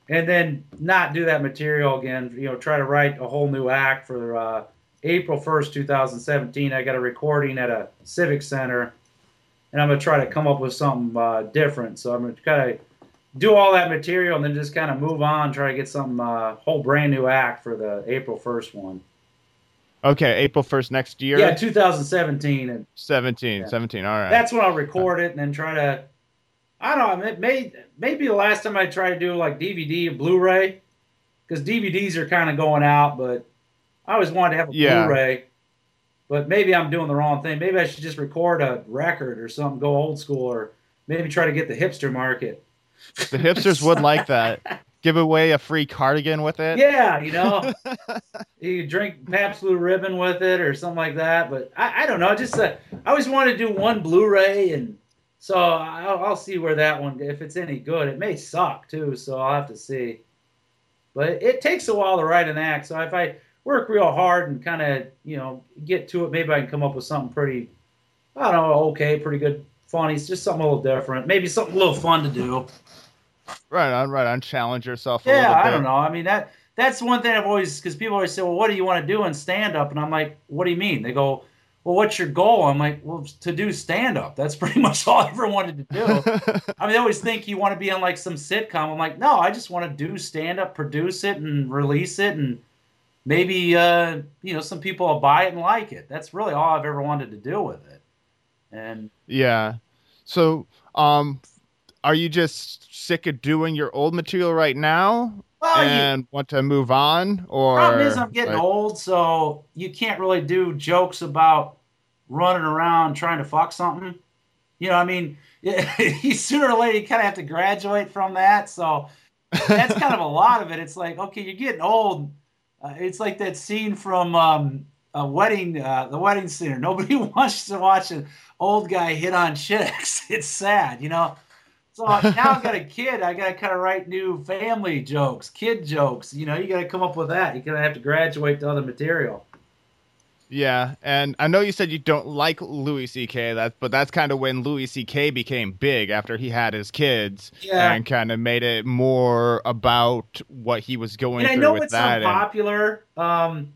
and then not do that material again. You know, try to write a whole new act for uh, April 1st, 2017. I got a recording at a civic center, and I'm gonna try to come up with something uh, different. So I'm gonna kind of do all that material and then just kind of move on, try to get some uh, whole brand new act for the April 1st one. Okay, April 1st next year. Yeah, 2017, and 17, Yeah. 17. All right. that's when I'll record it and then try to. I don't know. It may maybe the last time I tried to do like DVD and Blu-ray, because DVDs are kind of going out, but I always wanted to have a Yeah. Blu-ray. But maybe I'm doing the wrong thing. Maybe I should just record a record or something, go old school, or maybe try to get the hipster market. the hipsters would like that. Give away a free cardigan with it. Yeah, you know, you drink Pabst Blue Ribbon with it or something like that. But I, I don't know. Just uh, I always wanted to do one Blu-ray, and so I'll, I'll see where that one if it's any good. It may suck too, so I'll have to see. But it, it takes a while to write an act. So if I work real hard and kind of you know get to it, maybe I can come up with something pretty. I don't know. Okay, pretty good, funny. It's just something a little different. Maybe something a little fun to do. Right on, right on. Challenge yourself. yeah, I don't know. I mean that that's one thing I've always because people always say, "Well, what do you want to do in stand up?" And I'm like, "What do you mean?" They go, "Well, what's your goal?" I'm like, "Well, to do stand up. That's pretty much all I ever wanted to do." I mean, they always think you want to be on like some sitcom. I'm like, no, I just want to do stand up, produce it, and release it, and maybe uh, you know some people will buy it and like it. That's really all I've ever wanted to do with it. And yeah, so um, are you just sick of doing your old material right now well, and you, want to move on? Or problem is I'm getting like, old, so you can't really do jokes about running around trying to fuck something. You know, I mean, you sooner or later you kind of have to graduate from that. So that's kind of a lot of it. It's like, okay, you're getting old. Uh, it's like that scene from um, a wedding, uh, the wedding scene. Nobody wants to watch an old guy hit on chicks. It's sad, you know. So now I've got a kid. I got to kind of write new family jokes, kid jokes. You know, you got to come up with that. You're gonna have to graduate to other material. Yeah, and I know you said you don't like Louis C.K. That, but that's kind of when Louis C.K. became big after he had his kids, yeah. and kind of made it more about what he was going and through I know with it's that. unpopular, and... um,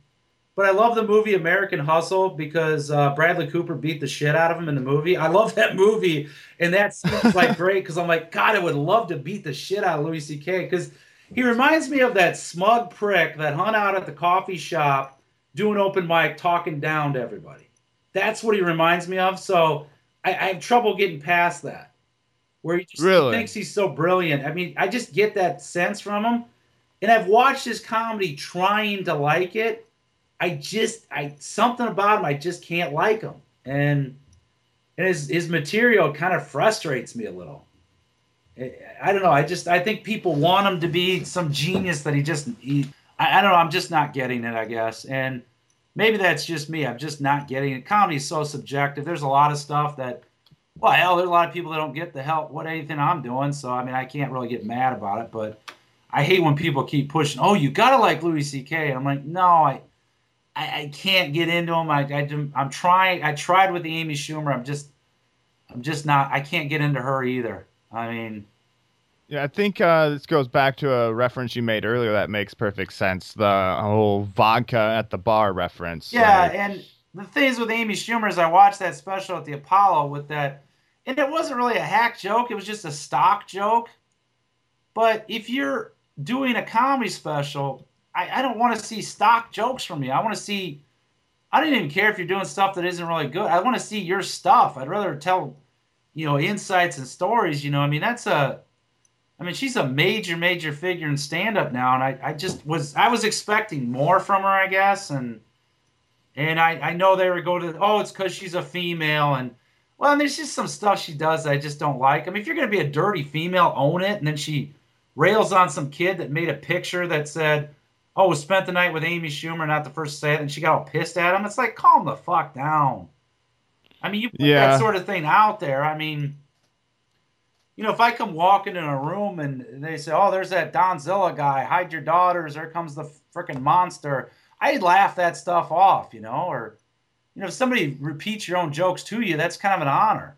but I love the movie American Hustle because uh, Bradley Cooper beat the shit out of him in the movie. I love that movie, and that's like great because I'm like, God, I would love to beat the shit out of Louis C.K. because he reminds me of that smug prick that hung out at the coffee shop doing open mic, talking down to everybody. That's what he reminds me of. So I, I have trouble getting past that, where he just really? thinks he's so brilliant. I mean, I just get that sense from him, and I've watched his comedy trying to like it I just I something about him I just can't like him, and and his his material kind of frustrates me a little. I don't know. I just I think people want him to be some genius that he just he, I, I don't know. I'm just not getting it. I guess, and maybe that's just me. I'm just not getting it. Comedy is so subjective. There's a lot of stuff that well, hell, there's a lot of people that don't get the help what anything I'm doing. So I mean, I can't really get mad about it. But I hate when people keep pushing. Oh, you gotta like Louis C.K. I'm like, no, I I, I can't get into them. I, I I'm trying. I tried with the Amy Schumer. I'm just I'm just not. I can't get into her either. I mean. Yeah, I think uh, this goes back to a reference you made earlier that makes perfect sense. The whole vodka at the bar reference. Yeah, like... and the things with Amy Schumer is I watched that special at the Apollo with that, and it wasn't really a hack joke. It was just a stock joke. But if you're doing a comedy special, I, I don't want to see stock jokes from you. I want to see. I don't even care if you're doing stuff that isn't really good. I want to see your stuff. I'd rather tell, you know, insights and stories. You know, I mean, that's a. I mean, she's a major, major figure in stand up now, and I, I just was, I was expecting more from her, I guess, and, and I, I know they would go to, oh, it's because she's a female, and, well, and there's just some stuff she does that I just don't like. I mean, if you're gonna be a dirty female, own it, and then she rails on some kid that made a picture that said, oh, spent the night with Amy Schumer, not the first say it, and she got all pissed at him. It's like, calm the fuck down. I mean, you put yeah. that sort of thing out there. I mean, you know, if I come walking in a room and they say, oh, there's that Donzilla guy, hide your daughters, there comes the freaking monster, I'd laugh that stuff off, you know, or, you know, if somebody repeats your own jokes to you, that's kind of an honor.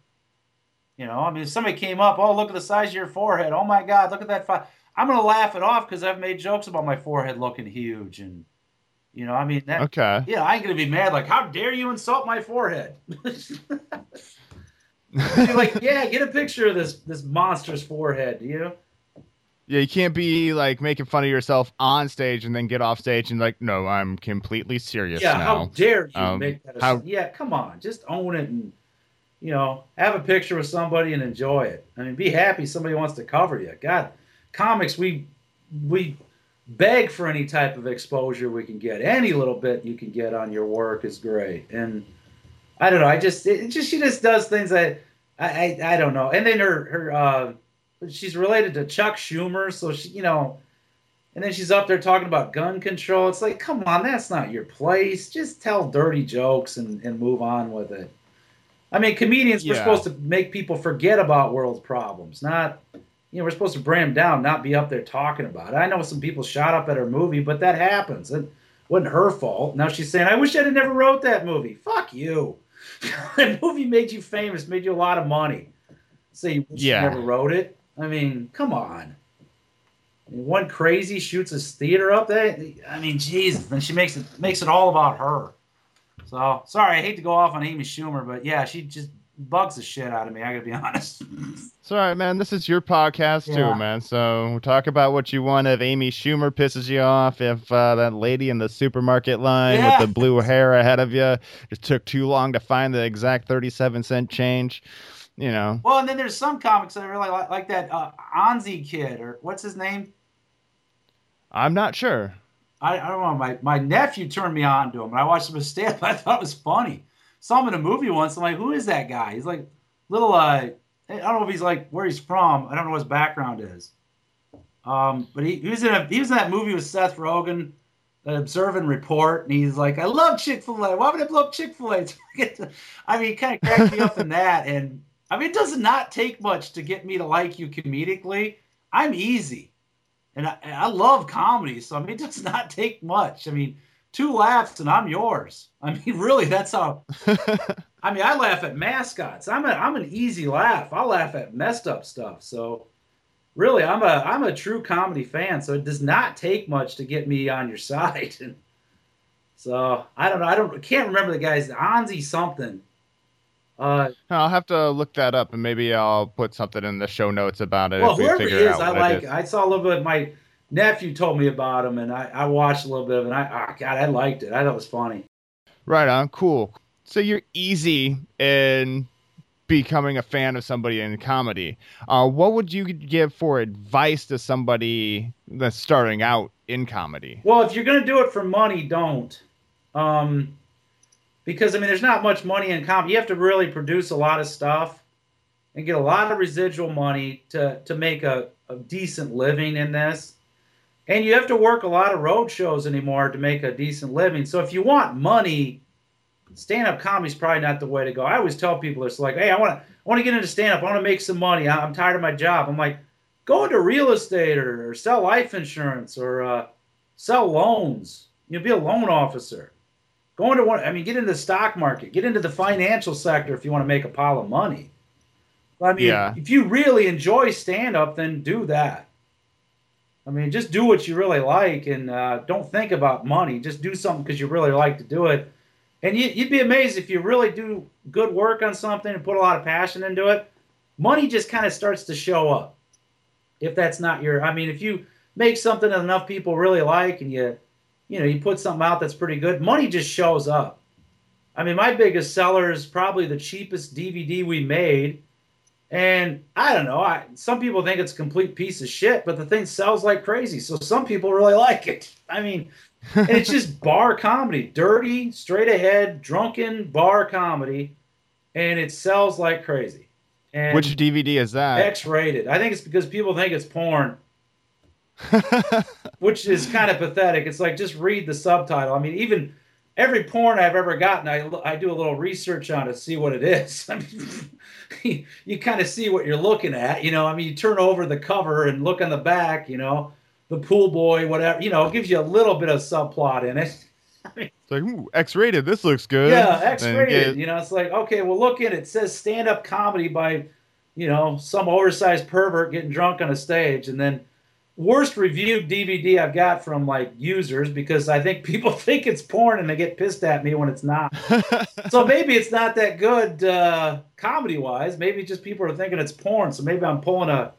You know, I mean, if somebody came up, oh, look at the size of your forehead. Oh my God, look at that. Fi-. I'm gonna laugh it off because I've made jokes about my forehead looking huge, and you know, I mean, that, okay, yeah, I ain't gonna be mad. Like, how dare you insult my forehead? like, yeah, get a picture of this this monster's forehead, do you? Yeah, you can't be like making fun of yourself on stage and then get off stage and like, no, I'm completely serious. Yeah, now. how dare you um, make that? How... Yeah, come on, just own it and you know have a picture with somebody and enjoy it. I mean, be happy somebody wants to cover you. God, comics, we we beg for any type of exposure we can get. Any little bit you can get on your work is great. And I don't know. I just it just she just does things that I I, I don't know. And then her her uh, she's related to Chuck Schumer, so she you know. And then she's up there talking about gun control. It's like, come on, that's not your place. Just tell dirty jokes and, and move on with it. I mean, comedians, yeah. we're supposed to make people forget about world problems, not you know, we're supposed to bring him down, not be up there talking about it. I know some people shot up at her movie, but that happens. It wasn't her fault. Now she's saying, I wish I'd never wrote that movie. Fuck you. that movie made you famous, made you a lot of money. Say so yeah. you never wrote it. I mean, come on. one crazy shoots his theater up. That I mean, Jesus. Then she makes it makes it all about her. So sorry, I hate to go off on Amy Schumer, but yeah, she just bugs the shit out of me. I gotta be honest. It's all right, man. This is your podcast Yeah. too, man. So talk about what you want. If Amy Schumer pisses you off, if uh, that lady in the supermarket line Yeah. with the blue hair ahead of you just took too long to find the exact thirty-seven cent change, you know. well, and then there's some comics that I really like, like that uh, Anzi kid or what's his name? I'm not sure. I, I don't know. My, my nephew turned me on to him, and I watched him a stand. I thought it was funny. Saw him in a movie once. I'm like, who is that guy? He's like little. Uh, I don't know if he's like where he's from. I don't know what his background is. Um, but he, he was in a he was in that movie with Seth Rogen, that Observe and Report, and he's like, I love Chick Fil A. Why would I blow up Chick Fil A? I mean, kind of cracked me up in that, and I mean, it does not take much to get me to like you comedically. I'm easy and I, I love comedy, so I mean, it does not take much. I mean, two laughs and I'm yours. I mean, really, that's how. I mean, I laugh at mascots. I'm a, I'm an easy laugh. I laugh at messed up stuff. So, really, I'm a I'm a true comedy fan. So it does not take much to get me on your side. And so I don't know. I don't can't remember the guy's Anzi something. Uh, I'll have to look that up, and maybe I'll put something in the show notes about it well, if we whoever he figure is, I like. it is. I saw a little bit. Of my nephew told me about him, and I, I watched a little bit of it. And I, oh God, I liked it. I thought it was funny. Right on, cool. So you're easy in becoming a fan of somebody in comedy. Uh, what would you give for advice to somebody that's starting out in comedy? Well, if you're gonna do it for money, don't. Um, because I mean, there's not much money in comedy. You have to really produce a lot of stuff and get a lot of residual money to to make a, a decent living in this. And you have to work a lot of road shows anymore to make a decent living. So if you want money, stand up comedy is probably not the way to go. I always tell people it's like, hey, I want to I want to get into stand up. I want to make some money. I- I'm tired of my job. I'm like, go into real estate or, or sell life insurance or uh, sell loans. You know, be a loan officer. Go into one. I mean, get into the stock market. Get into the financial sector if you want to make a pile of money. I mean, Yeah. if you really enjoy stand up, then do that. I mean, just do what you really like and uh, don't think about money. Just do something because you really like to do it. And you, you'd be amazed if you really do good work on something and put a lot of passion into it. Money just kind of starts to show up. If that's not your, I mean, if you make something that enough people really like and you, you know, you put something out that's pretty good, money just shows up. I mean, my biggest seller is probably the cheapest DVD we made. And I don't know. I, some people think it's a complete piece of shit, but the thing sells like crazy. So some people really like it. I mean, and it's just bar comedy, dirty, straight ahead, drunken bar comedy, and it sells like crazy. And Which DVD is that? X-rated. I think it's because people think it's porn, which is kind of pathetic. It's like just read the subtitle. I mean, even every porn I've ever gotten, I, I do a little research on to see what it is. I mean, you kind of see what you're looking at. You know, I mean, you turn over the cover and look on the back. You know, the pool boy, whatever. You know, it gives you a little bit of subplot in it. It's like, ooh, X-rated. This looks good. Yeah, X-rated. get- You know, it's like okay, well, look at it. It says stand-up comedy by, you know, some oversized pervert getting drunk on a stage, and then worst reviewed DVD I've got from like users because I think people think it's porn and they get pissed at me when it's not. so maybe it's not that good uh, comedy-wise. Maybe just people are thinking it's porn. So maybe I'm pulling a.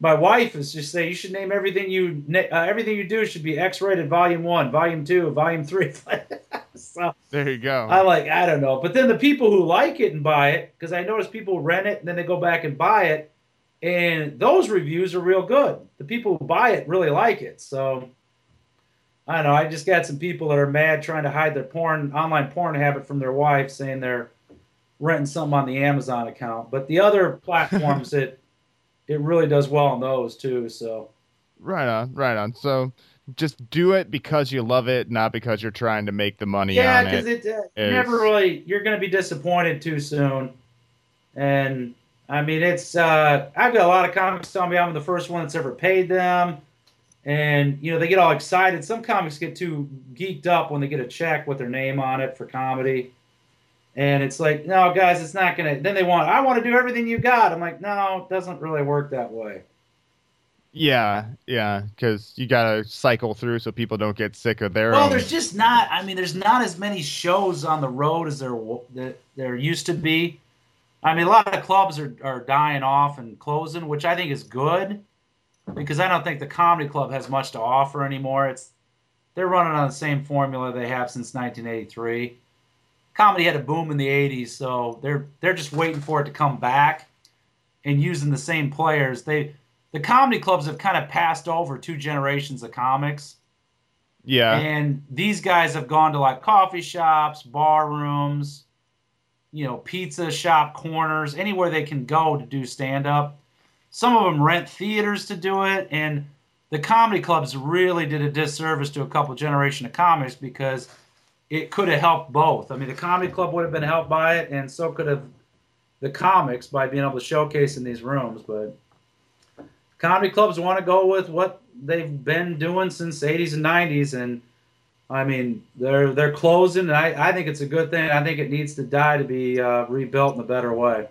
My wife is just saying you should name everything you uh, everything you do should be X-rated, Volume One, Volume Two, Volume Three. so there you go. I like, I don't know. But then the people who like it and buy it, because I notice people rent it and then they go back and buy it, and those reviews are real good. The people who buy it really like it. So I don't know. I just got some people that are mad trying to hide their porn, online porn habit from their wife, saying they're renting something on the Amazon account. But the other platforms, it it really does well on those too. So right on, right on. So just do it because you love it, not because you're trying to make the money yeah, because it. it, uh, is- never really you're going to be disappointed too soon. And I mean, it's uh, I've got a lot of comics telling me I'm the first one that's ever paid them, and you know they get all excited. Some comics get too geeked up when they get a check with their name on it for comedy. And it's like, no, guys, it's not gonna. Then they want, I want to do everything you got. I'm like, no, it doesn't really work that way. Yeah, yeah, because you gotta cycle through so people don't get sick of their. Well, own. there's just not. I mean, there's not as many shows on the road as there that there used to be. I mean, a lot of clubs are, are dying off and closing, which I think is good because I don't think the comedy club has much to offer anymore. It's they're running on the same formula they have since 1983. Comedy had a boom in the 80s, so they're they're just waiting for it to come back and using the same players. They the comedy clubs have kind of passed over two generations of comics. Yeah. And these guys have gone to like coffee shops, bar rooms, you know, pizza shop corners, anywhere they can go to do stand up. Some of them rent theaters to do it, and the comedy clubs really did a disservice to a couple generation of comics because it could have helped both. I mean, the comedy club would have been helped by it, and so could have the comics by being able to showcase in these rooms. But comedy clubs want to go with what they've been doing since 80s and 90s, and I mean, they're they're closing, and I, I think it's a good thing. I think it needs to die to be uh, rebuilt in a better way.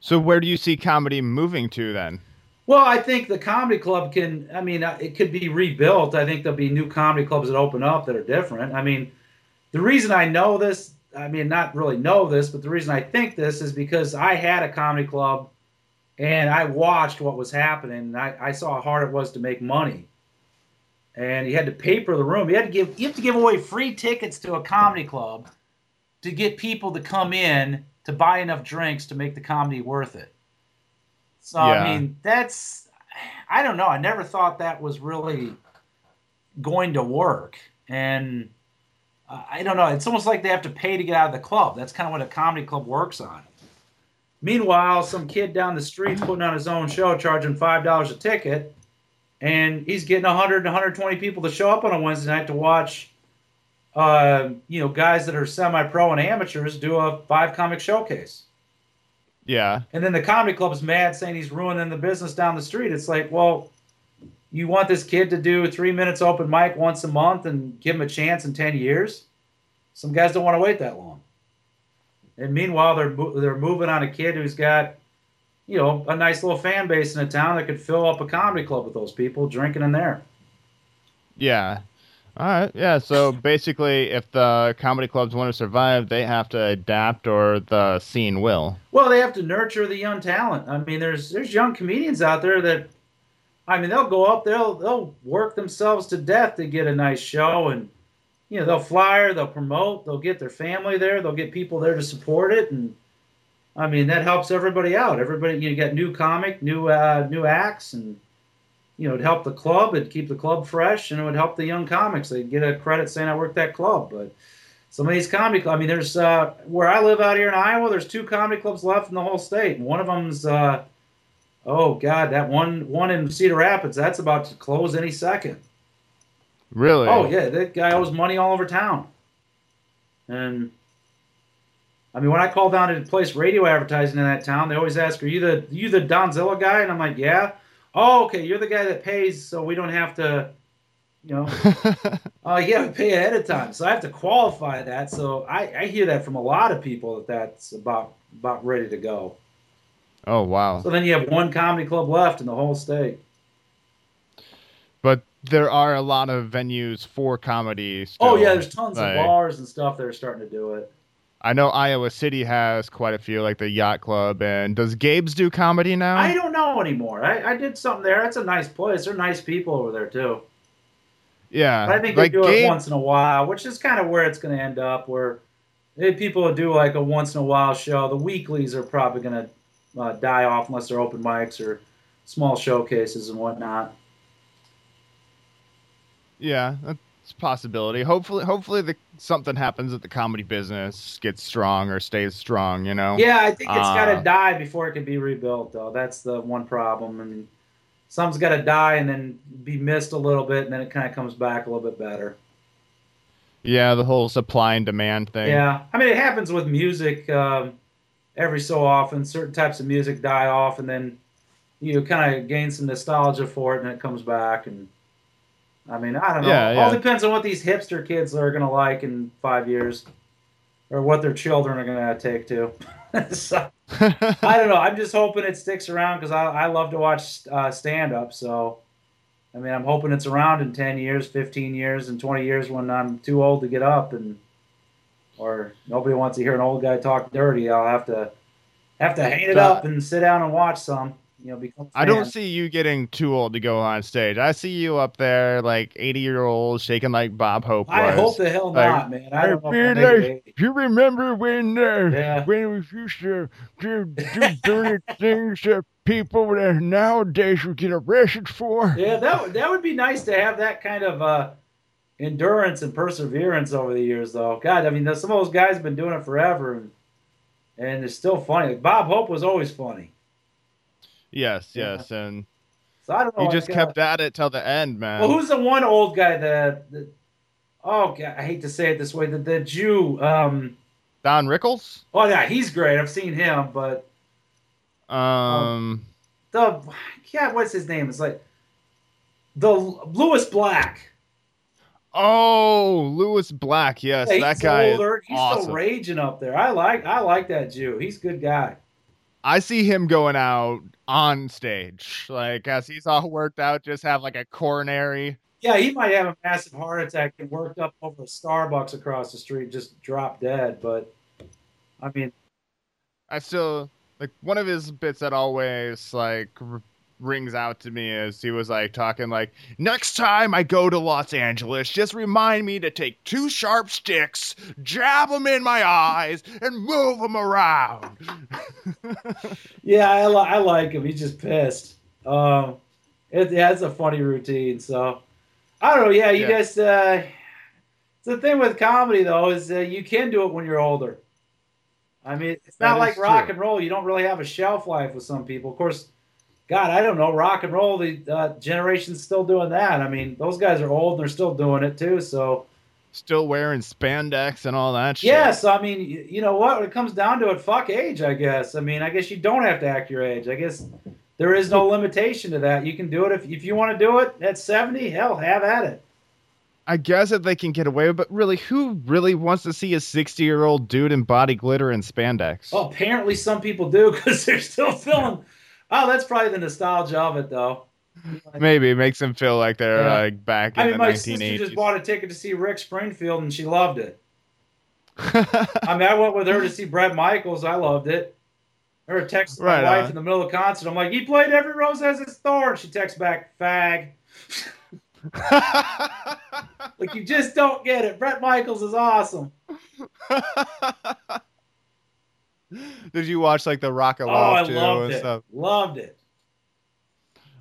So where do you see comedy moving to then? Well, I think the comedy club can. I mean, uh, it could be rebuilt. I think there'll be new comedy clubs that open up that are different. I mean, the reason I know this, I mean, not really know this, but the reason I think this is because I had a comedy club, and I watched what was happening. And I, I saw how hard it was to make money and you had to paper the room. You had to give you have to give away free tickets to a comedy club to get people to come in to buy enough drinks to make the comedy worth it. So Yeah. I mean, that's I don't know. I never thought that was really going to work, and uh, I don't know. It's almost like they have to pay to get out of the club. That's kind of what a comedy club works on. Meanwhile, some kid down the street's putting on his own show, charging five dollars a ticket, and he's getting 100 120 people to show up on a Wednesday night to watch, uh, you know, guys that are semi-pro and amateurs do a five comic showcase. Yeah. And then the comedy club's mad, saying he's ruining the business down the street. It's like, well, you want this kid to do three minutes open mic once a month and give him a chance in 10 years? Some guys don't want to wait that long. And meanwhile, they're they're moving on a kid who's got, you know, a nice little fan base in a town that could fill up a comedy club with those people drinking in there. Yeah. All right. Yeah. So basically, if the comedy clubs want to survive, they have to adapt, or the scene will. Well, they have to nurture the young talent. I mean, there's there's young comedians out there that, I mean, they'll go up, they'll they'll work themselves to death to get a nice show, and you know they'll flyer, they'll promote, they'll get their family there, they'll get people there to support it, and I mean that helps everybody out. Everybody, you get new comic, new uh, new acts, and you know it'd help the club, it'd keep the club fresh, and it would help the young comics. They'd get a credit saying I worked that club, but some of these comedy clubs. I mean, there's uh, where I live out here in Iowa. There's two comedy clubs left in the whole state. And one of them's, uh, oh god, that one one in Cedar Rapids. That's about to close any second. Really? Oh yeah, that guy owes money all over town. And I mean, when I call down to place radio advertising in that town, they always ask, "Are you the you the Donzilla guy?" And I'm like, "Yeah." Oh, okay, you're the guy that pays, so we don't have to, you know. Oh yeah, we pay ahead of time, so I have to qualify that. So I, I hear that from a lot of people that that's about about ready to go. oh wow. So then you have one comedy club left in the whole state. But there are a lot of venues for comedy. oh yeah, there's tons Like, of bars and stuff that are starting to do it. I know Iowa City has quite a few, like the Yacht Club. And does Gabe's do comedy now? I don't know anymore. I, I did something there. It's a nice place. They're nice people over there too. yeah. But I think like they do Gabe, it once in a while, which is kind of where it's going to end up. Where people do like a once in a while show. The weeklies are probably going to uh, die off unless they're open mics or small showcases and whatnot. Yeah, that's a possibility. Hopefully, hopefully the something happens that the comedy business gets strong or stays strong. You know. Yeah, I think it's got Uh, to die before it can be rebuilt, though. That's the one problem. Mean, some's got to die and then be missed a little bit, and then it kind of comes back a little bit better. Yeah, the whole supply and demand thing. Yeah, I mean, it happens with music um, every so often. Certain types of music die off, and then you kind of gain some nostalgia for it, and it comes back. And I mean, I don't know. Yeah, All depends on what these hipster kids are gonna like in five years. or what their children are going to take to. so, I don't know. I'm just hoping it sticks around because I, I love to watch uh, stand up. So, I mean, I'm hoping it's around in 10 years, 15 years, and 20 years when I'm too old to get up and or nobody wants to hear an old guy talk dirty. I'll have to have to hang it up and sit down and watch some you know, become. I don't see you getting too old to go on stage. I see you up there, like eighty year old, shaking like Bob Hope. Was. I hope the hell like, not, man. I don't. Like, you remember when uh, yeah. when we used to do, do dirty things that people that nowadays would get arrested for? Yeah, that would that would be nice to have that kind of. uh endurance and perseverance over the years, though. God, I mean, some of those guys have been doing it forever, and and it's still funny. Like Bob Hope was always funny. Yes, yes, yeah. and so I don't know. He just kept at it till the end, man. Well, who's the one old guy that? oh, God, I hate to say it this way. The the Jew. Um, Don Rickles. Oh yeah, he's great. I've seen him, but um, um the yeah, what's his name? It's like the Lewis Black. Oh, Lewis Black. Yes, yeah, that guy. Older. He's awesome. still raging up there. I like I like that Jew. He's a good guy. I see him going out on stage, like as he's all worked out, just have like a coronary. Yeah, he might have a massive heart attack and worked up over a Starbucks across the street, just drop dead. But I mean, I still like one of his bits that always like rings out to me as he was like talking like next time i go to los angeles just remind me to take two sharp sticks jab them in my eyes and move them around. Yeah I, li- I like him. He's just pissed. Um it, yeah it's a funny routine so i don't know. Yeah you yeah. guys uh the thing with comedy though is uh, you can do it when you're older. I mean it's not like rock true. and roll. You don't really have a shelf life with some people. Of course God, I don't know, rock and roll. The uh, generation's still doing that. I mean, those guys are old and they're still doing it too. So, still wearing spandex and all that. Shit. Yes, I mean, you know what? When it comes down to it, fuck age. I guess. I mean, I guess you don't have to act your age. I guess there is no limitation to that. You can do it if if you want to do it at seventy. Hell, have at it. I guess if they can get away, but really, who really wants to see a sixty-year-old dude in body glitter and spandex? Well, apparently some people do because they're still filming. Oh, that's probably the nostalgia of it, though. Maybe it makes them feel like they're yeah. like back I mean, the 1980s. my sister just bought a ticket to see Rick Springfield, and she loved it. I mean, I went with her to see Bret Michaels. I loved it. Her text right my wife on. in the middle of the concert. I'm like, he played every rose has its thorn. She texts back, fag. like you just don't get it. Bret Michaels is awesome. Did you watch like the Rock of oh, too loved and it. stuff? Loved it.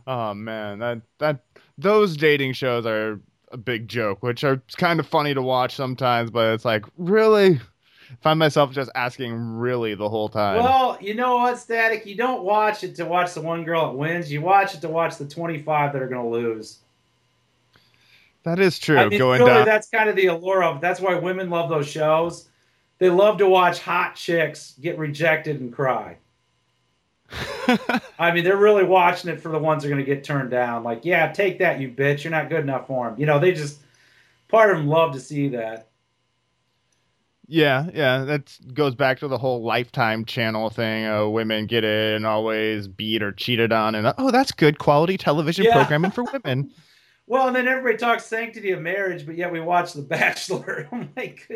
Oh man, that that those dating shows are a big joke, which are kind of funny to watch sometimes, but it's like really find myself just asking really the whole time. Well, you know what, Static? You don't watch it to watch the one girl that wins. You watch it to watch the 25 that are going to lose. That is true. I mean, Going really, down. that's kind of the allure of. That's why women love those shows they love to watch hot chicks get rejected and cry. I mean, they're really watching it for the ones that are going to get turned down. Like, yeah, take that, you bitch. You're not good enough for them. You know, they just part of them love to see that. Yeah, yeah, that goes back to the whole Lifetime channel thing. Uh, women get it and always beat or cheated on, and oh, that's good quality television yeah. programming for women. Well, and then everybody talks sanctity of marriage, but yet we watch The Bachelor. I'm like,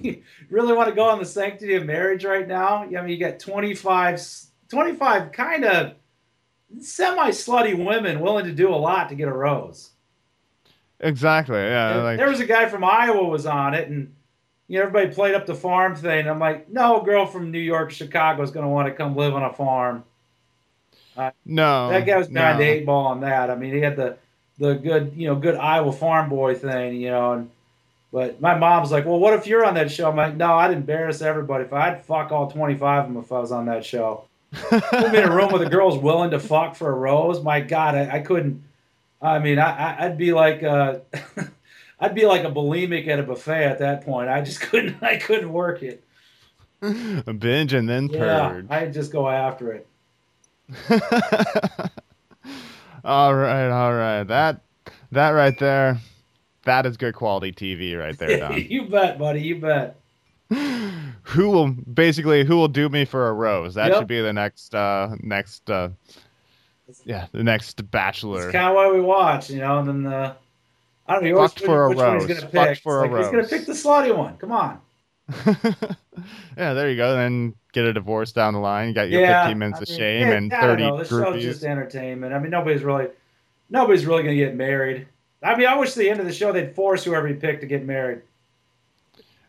you really want to go on the sanctity of marriage right now? I mean, you got 25, 25 kind of semi slutty women willing to do a lot to get a rose. Exactly. Yeah. Like... There was a guy from Iowa was on it, and you know everybody played up the farm thing. I'm like, no girl from New York, Chicago is going to want to come live on a farm. Uh, no, that guy was behind no. the eight ball on that. I mean, he had the the good, you know, good Iowa farm boy thing, you know. And but my mom's like, well, what if you're on that show? I'm like, no, I'd embarrass everybody. If I'd fuck all 25 of them if I was on that show. Put me in a room with a girl's willing to fuck for a rose. My God, I, I couldn't. I mean, I, I'd be like, uh, I'd be like a bulimic at a buffet at that point. I just couldn't. I couldn't work it. A binge and then yeah, purge. I'd just go after it. All right, all right. That that right there, that is good quality TV right there, Don. you bet, buddy. You bet. who will basically who will do me for a rose? That Yep. should be the next uh next uh yeah, the next bachelor. It's kind of why we watch, you know. And then the I don't know. You always Fucked for a which rose. gonna Fucked pick. for a like, He's gonna pick the slutty one. Come on. yeah, there you go. Then get a divorce down the line. You got your yeah, 15 minutes I of mean, shame yeah, and I don't 30 know. This show's just entertainment. I mean, nobody's really, nobody's really gonna get married. I mean, I wish at the end of the show they'd force whoever you pick to get married.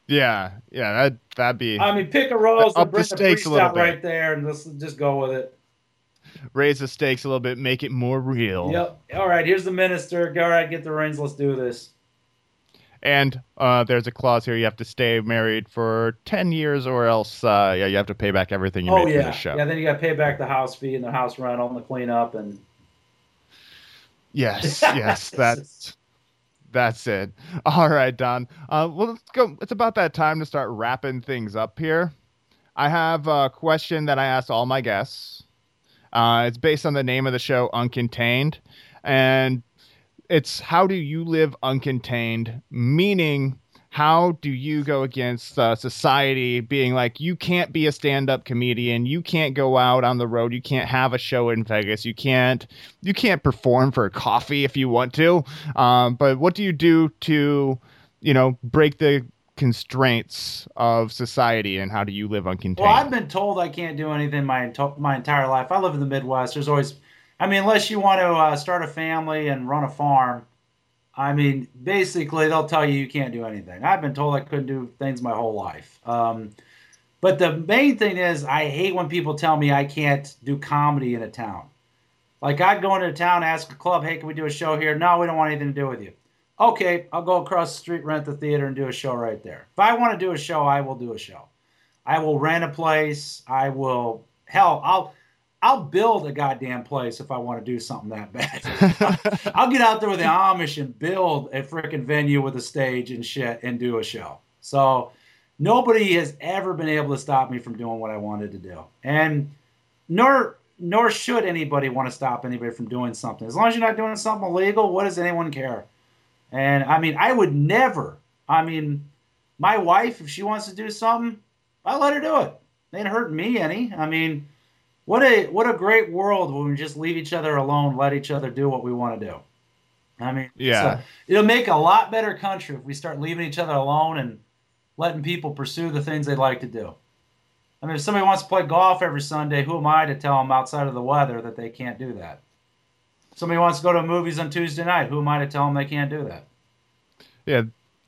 Yeah, yeah, that that'd be I mean, pick a rose Up and the bring the stakes a priest little out bit. right there, and let's just go with it. raise the stakes a little bit, make it more real. Yep. All right. Here's the minister. All right, get the rings. Let's do this. And uh, there's a clause here: you have to stay married for 10 years, or else, uh, yeah, you have to pay back everything you oh made yeah. from the show. Yeah. Then you got to pay back the house fee and the house rental and the cleanup and. Yes, yes, that's that's it. All right, Don. Uh, well, let's go. It's about that time to start wrapping things up here. I have a question that I asked all my guests. Uh, it's based on the name of the show, Uncontained, and it's how do you live uncontained? Meaning, how do you go against uh, society being like you can't be a stand-up comedian, you can't go out on the road, you can't have a show in Vegas, you can't you can't perform for a coffee if you want to. Um, but what do you do to, you know, break the constraints of society and how do you live uncontained? Well, I've been told I can't do anything my ento- my entire life. I live in the Midwest. There's always, I mean, unless you want to uh, start a family and run a farm, I mean, basically they'll tell you you can't do anything. I've been told I couldn't do things my whole life. Um, but the main thing is, I hate when people tell me I can't do comedy in a town. Like I'd go into a town, ask a club, "Hey, can we do a show here?" No, we don't want anything to do with you. Okay, I'll go across the street, rent the theater, and do a show right there. If I want to do a show, I will do a show. I will rent a place. I will hell, I'll I'll build a goddamn place if I want to do something that bad. I'll get out there with the Amish and build a freaking venue with a stage and shit and do a show. So nobody has ever been able to stop me from doing what I wanted to do. And nor nor should anybody want to stop anybody from doing something. As long as you're not doing something illegal, what does anyone care? And I mean, I would never. I mean, my wife, if she wants to do something, I let her do it. They ain't hurting me any. I mean, what a what a great world when we just leave each other alone, let each other do what we want to do. I mean, Yeah. so it'll make a lot better country if we start leaving each other alone and letting people pursue the things they'd like to do. I mean, if somebody wants to play golf every Sunday, who am I to tell them outside of the weather that they can't do that? Somebody wants to go to movies on Tuesday night, who am I to tell them they can't do that? Yeah,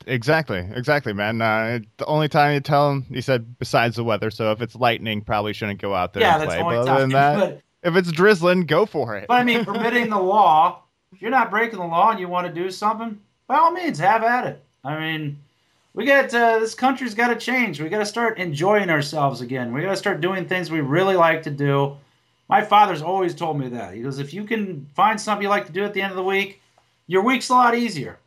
exactly, exactly, man. Uh, the only time you tell him, he said, besides the weather. So if it's lightning, probably shouldn't go out there yeah, and that's play. the only But time. other than that, But, if it's drizzling, go for it. but I mean, permitting the law, if you're not breaking the law and you want to do something, by all means, have at it. I mean, we got uh, this country's got to change. We got to start enjoying ourselves again. We got to start doing things we really like to do. My father's always told me that. He goes, if you can find something you like to do at the end of the week, your week's a lot easier.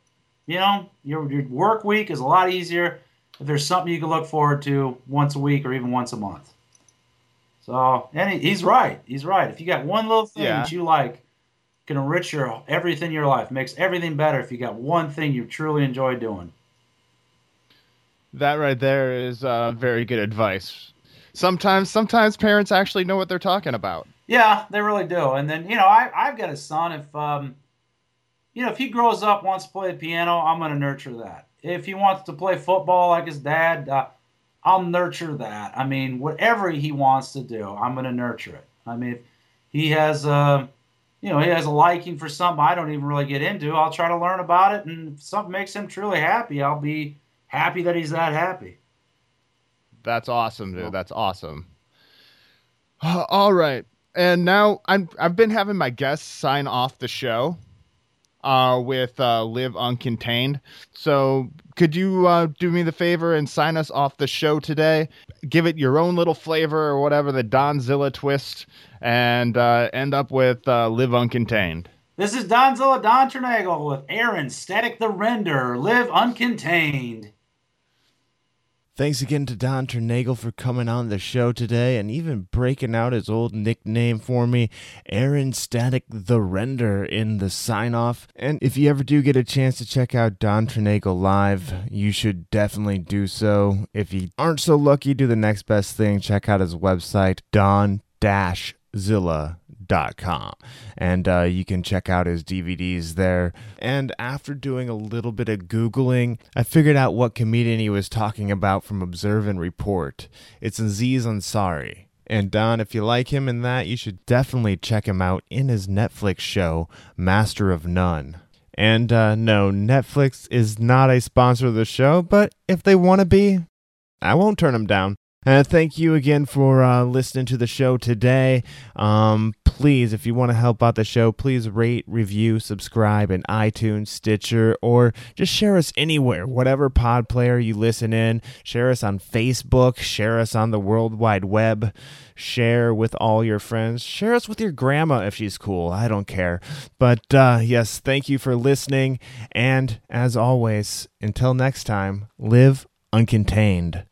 You know, your, your work week is a lot easier if there's something you can look forward to once a week or even once a month. So, and he, he's right. He's right. If you got one little thing Yeah. that you like, can enrich your everything in your life, makes everything better. If you got one thing you truly enjoy doing. That right there is uh, very good advice. Sometimes, sometimes parents actually know what they're talking about. Yeah, they really do. And then you know, I I've got a son. If um, you know, if he grows up wants to play the piano, I'm going to nurture that. If he wants to play football like his dad, uh, I'll nurture that. I mean, whatever he wants to do, I'm going to nurture it. I mean, if he has uh, you know, he has a liking for something I don't even really get into, I'll try to learn about it. And if something makes him truly happy, I'll be happy that he's that happy. That's awesome, dude. That's awesome. All right, and now I'm I've been having my guests sign off the show uh, with uh, "Live Uncontained." So could you uh, do me the favor and sign us off the show today? Give it your own little flavor or whatever the Donzilla twist, and uh, end up with uh, "Live Uncontained." This is Donzilla Don Ternagel with Aaron Static the Render, Live Uncontained. Thanks again to Don Ternagel for coming on the show today and even breaking out his old nickname for me, Aaron Static the Render, in the sign off. And if you ever do get a chance to check out Don Ternagel live, you should definitely do so. If you aren't so lucky, do the next best thing. Check out his website, don com and uh, you can check out his dvds there and after doing a little bit of googling i figured out what comedian he was talking about from observe and report it's aziz ansari and Don, if you like him in that, you should definitely check him out in his Netflix show, Master of None. And uh, no, Netflix is not a sponsor of the show, but if they want to be, I won't turn them down. And thank you again for uh, listening to the show today. Um, please, if you want to help out the show, please rate, review, subscribe in iTunes, Stitcher, or just share us anywhere, whatever pod player you listen in. Share us on Facebook, share us on the World Wide Web, share with all your friends, share us with your grandma if she's cool. I don't care. But uh, yes, thank you for listening. And as always, until next time, live uncontained.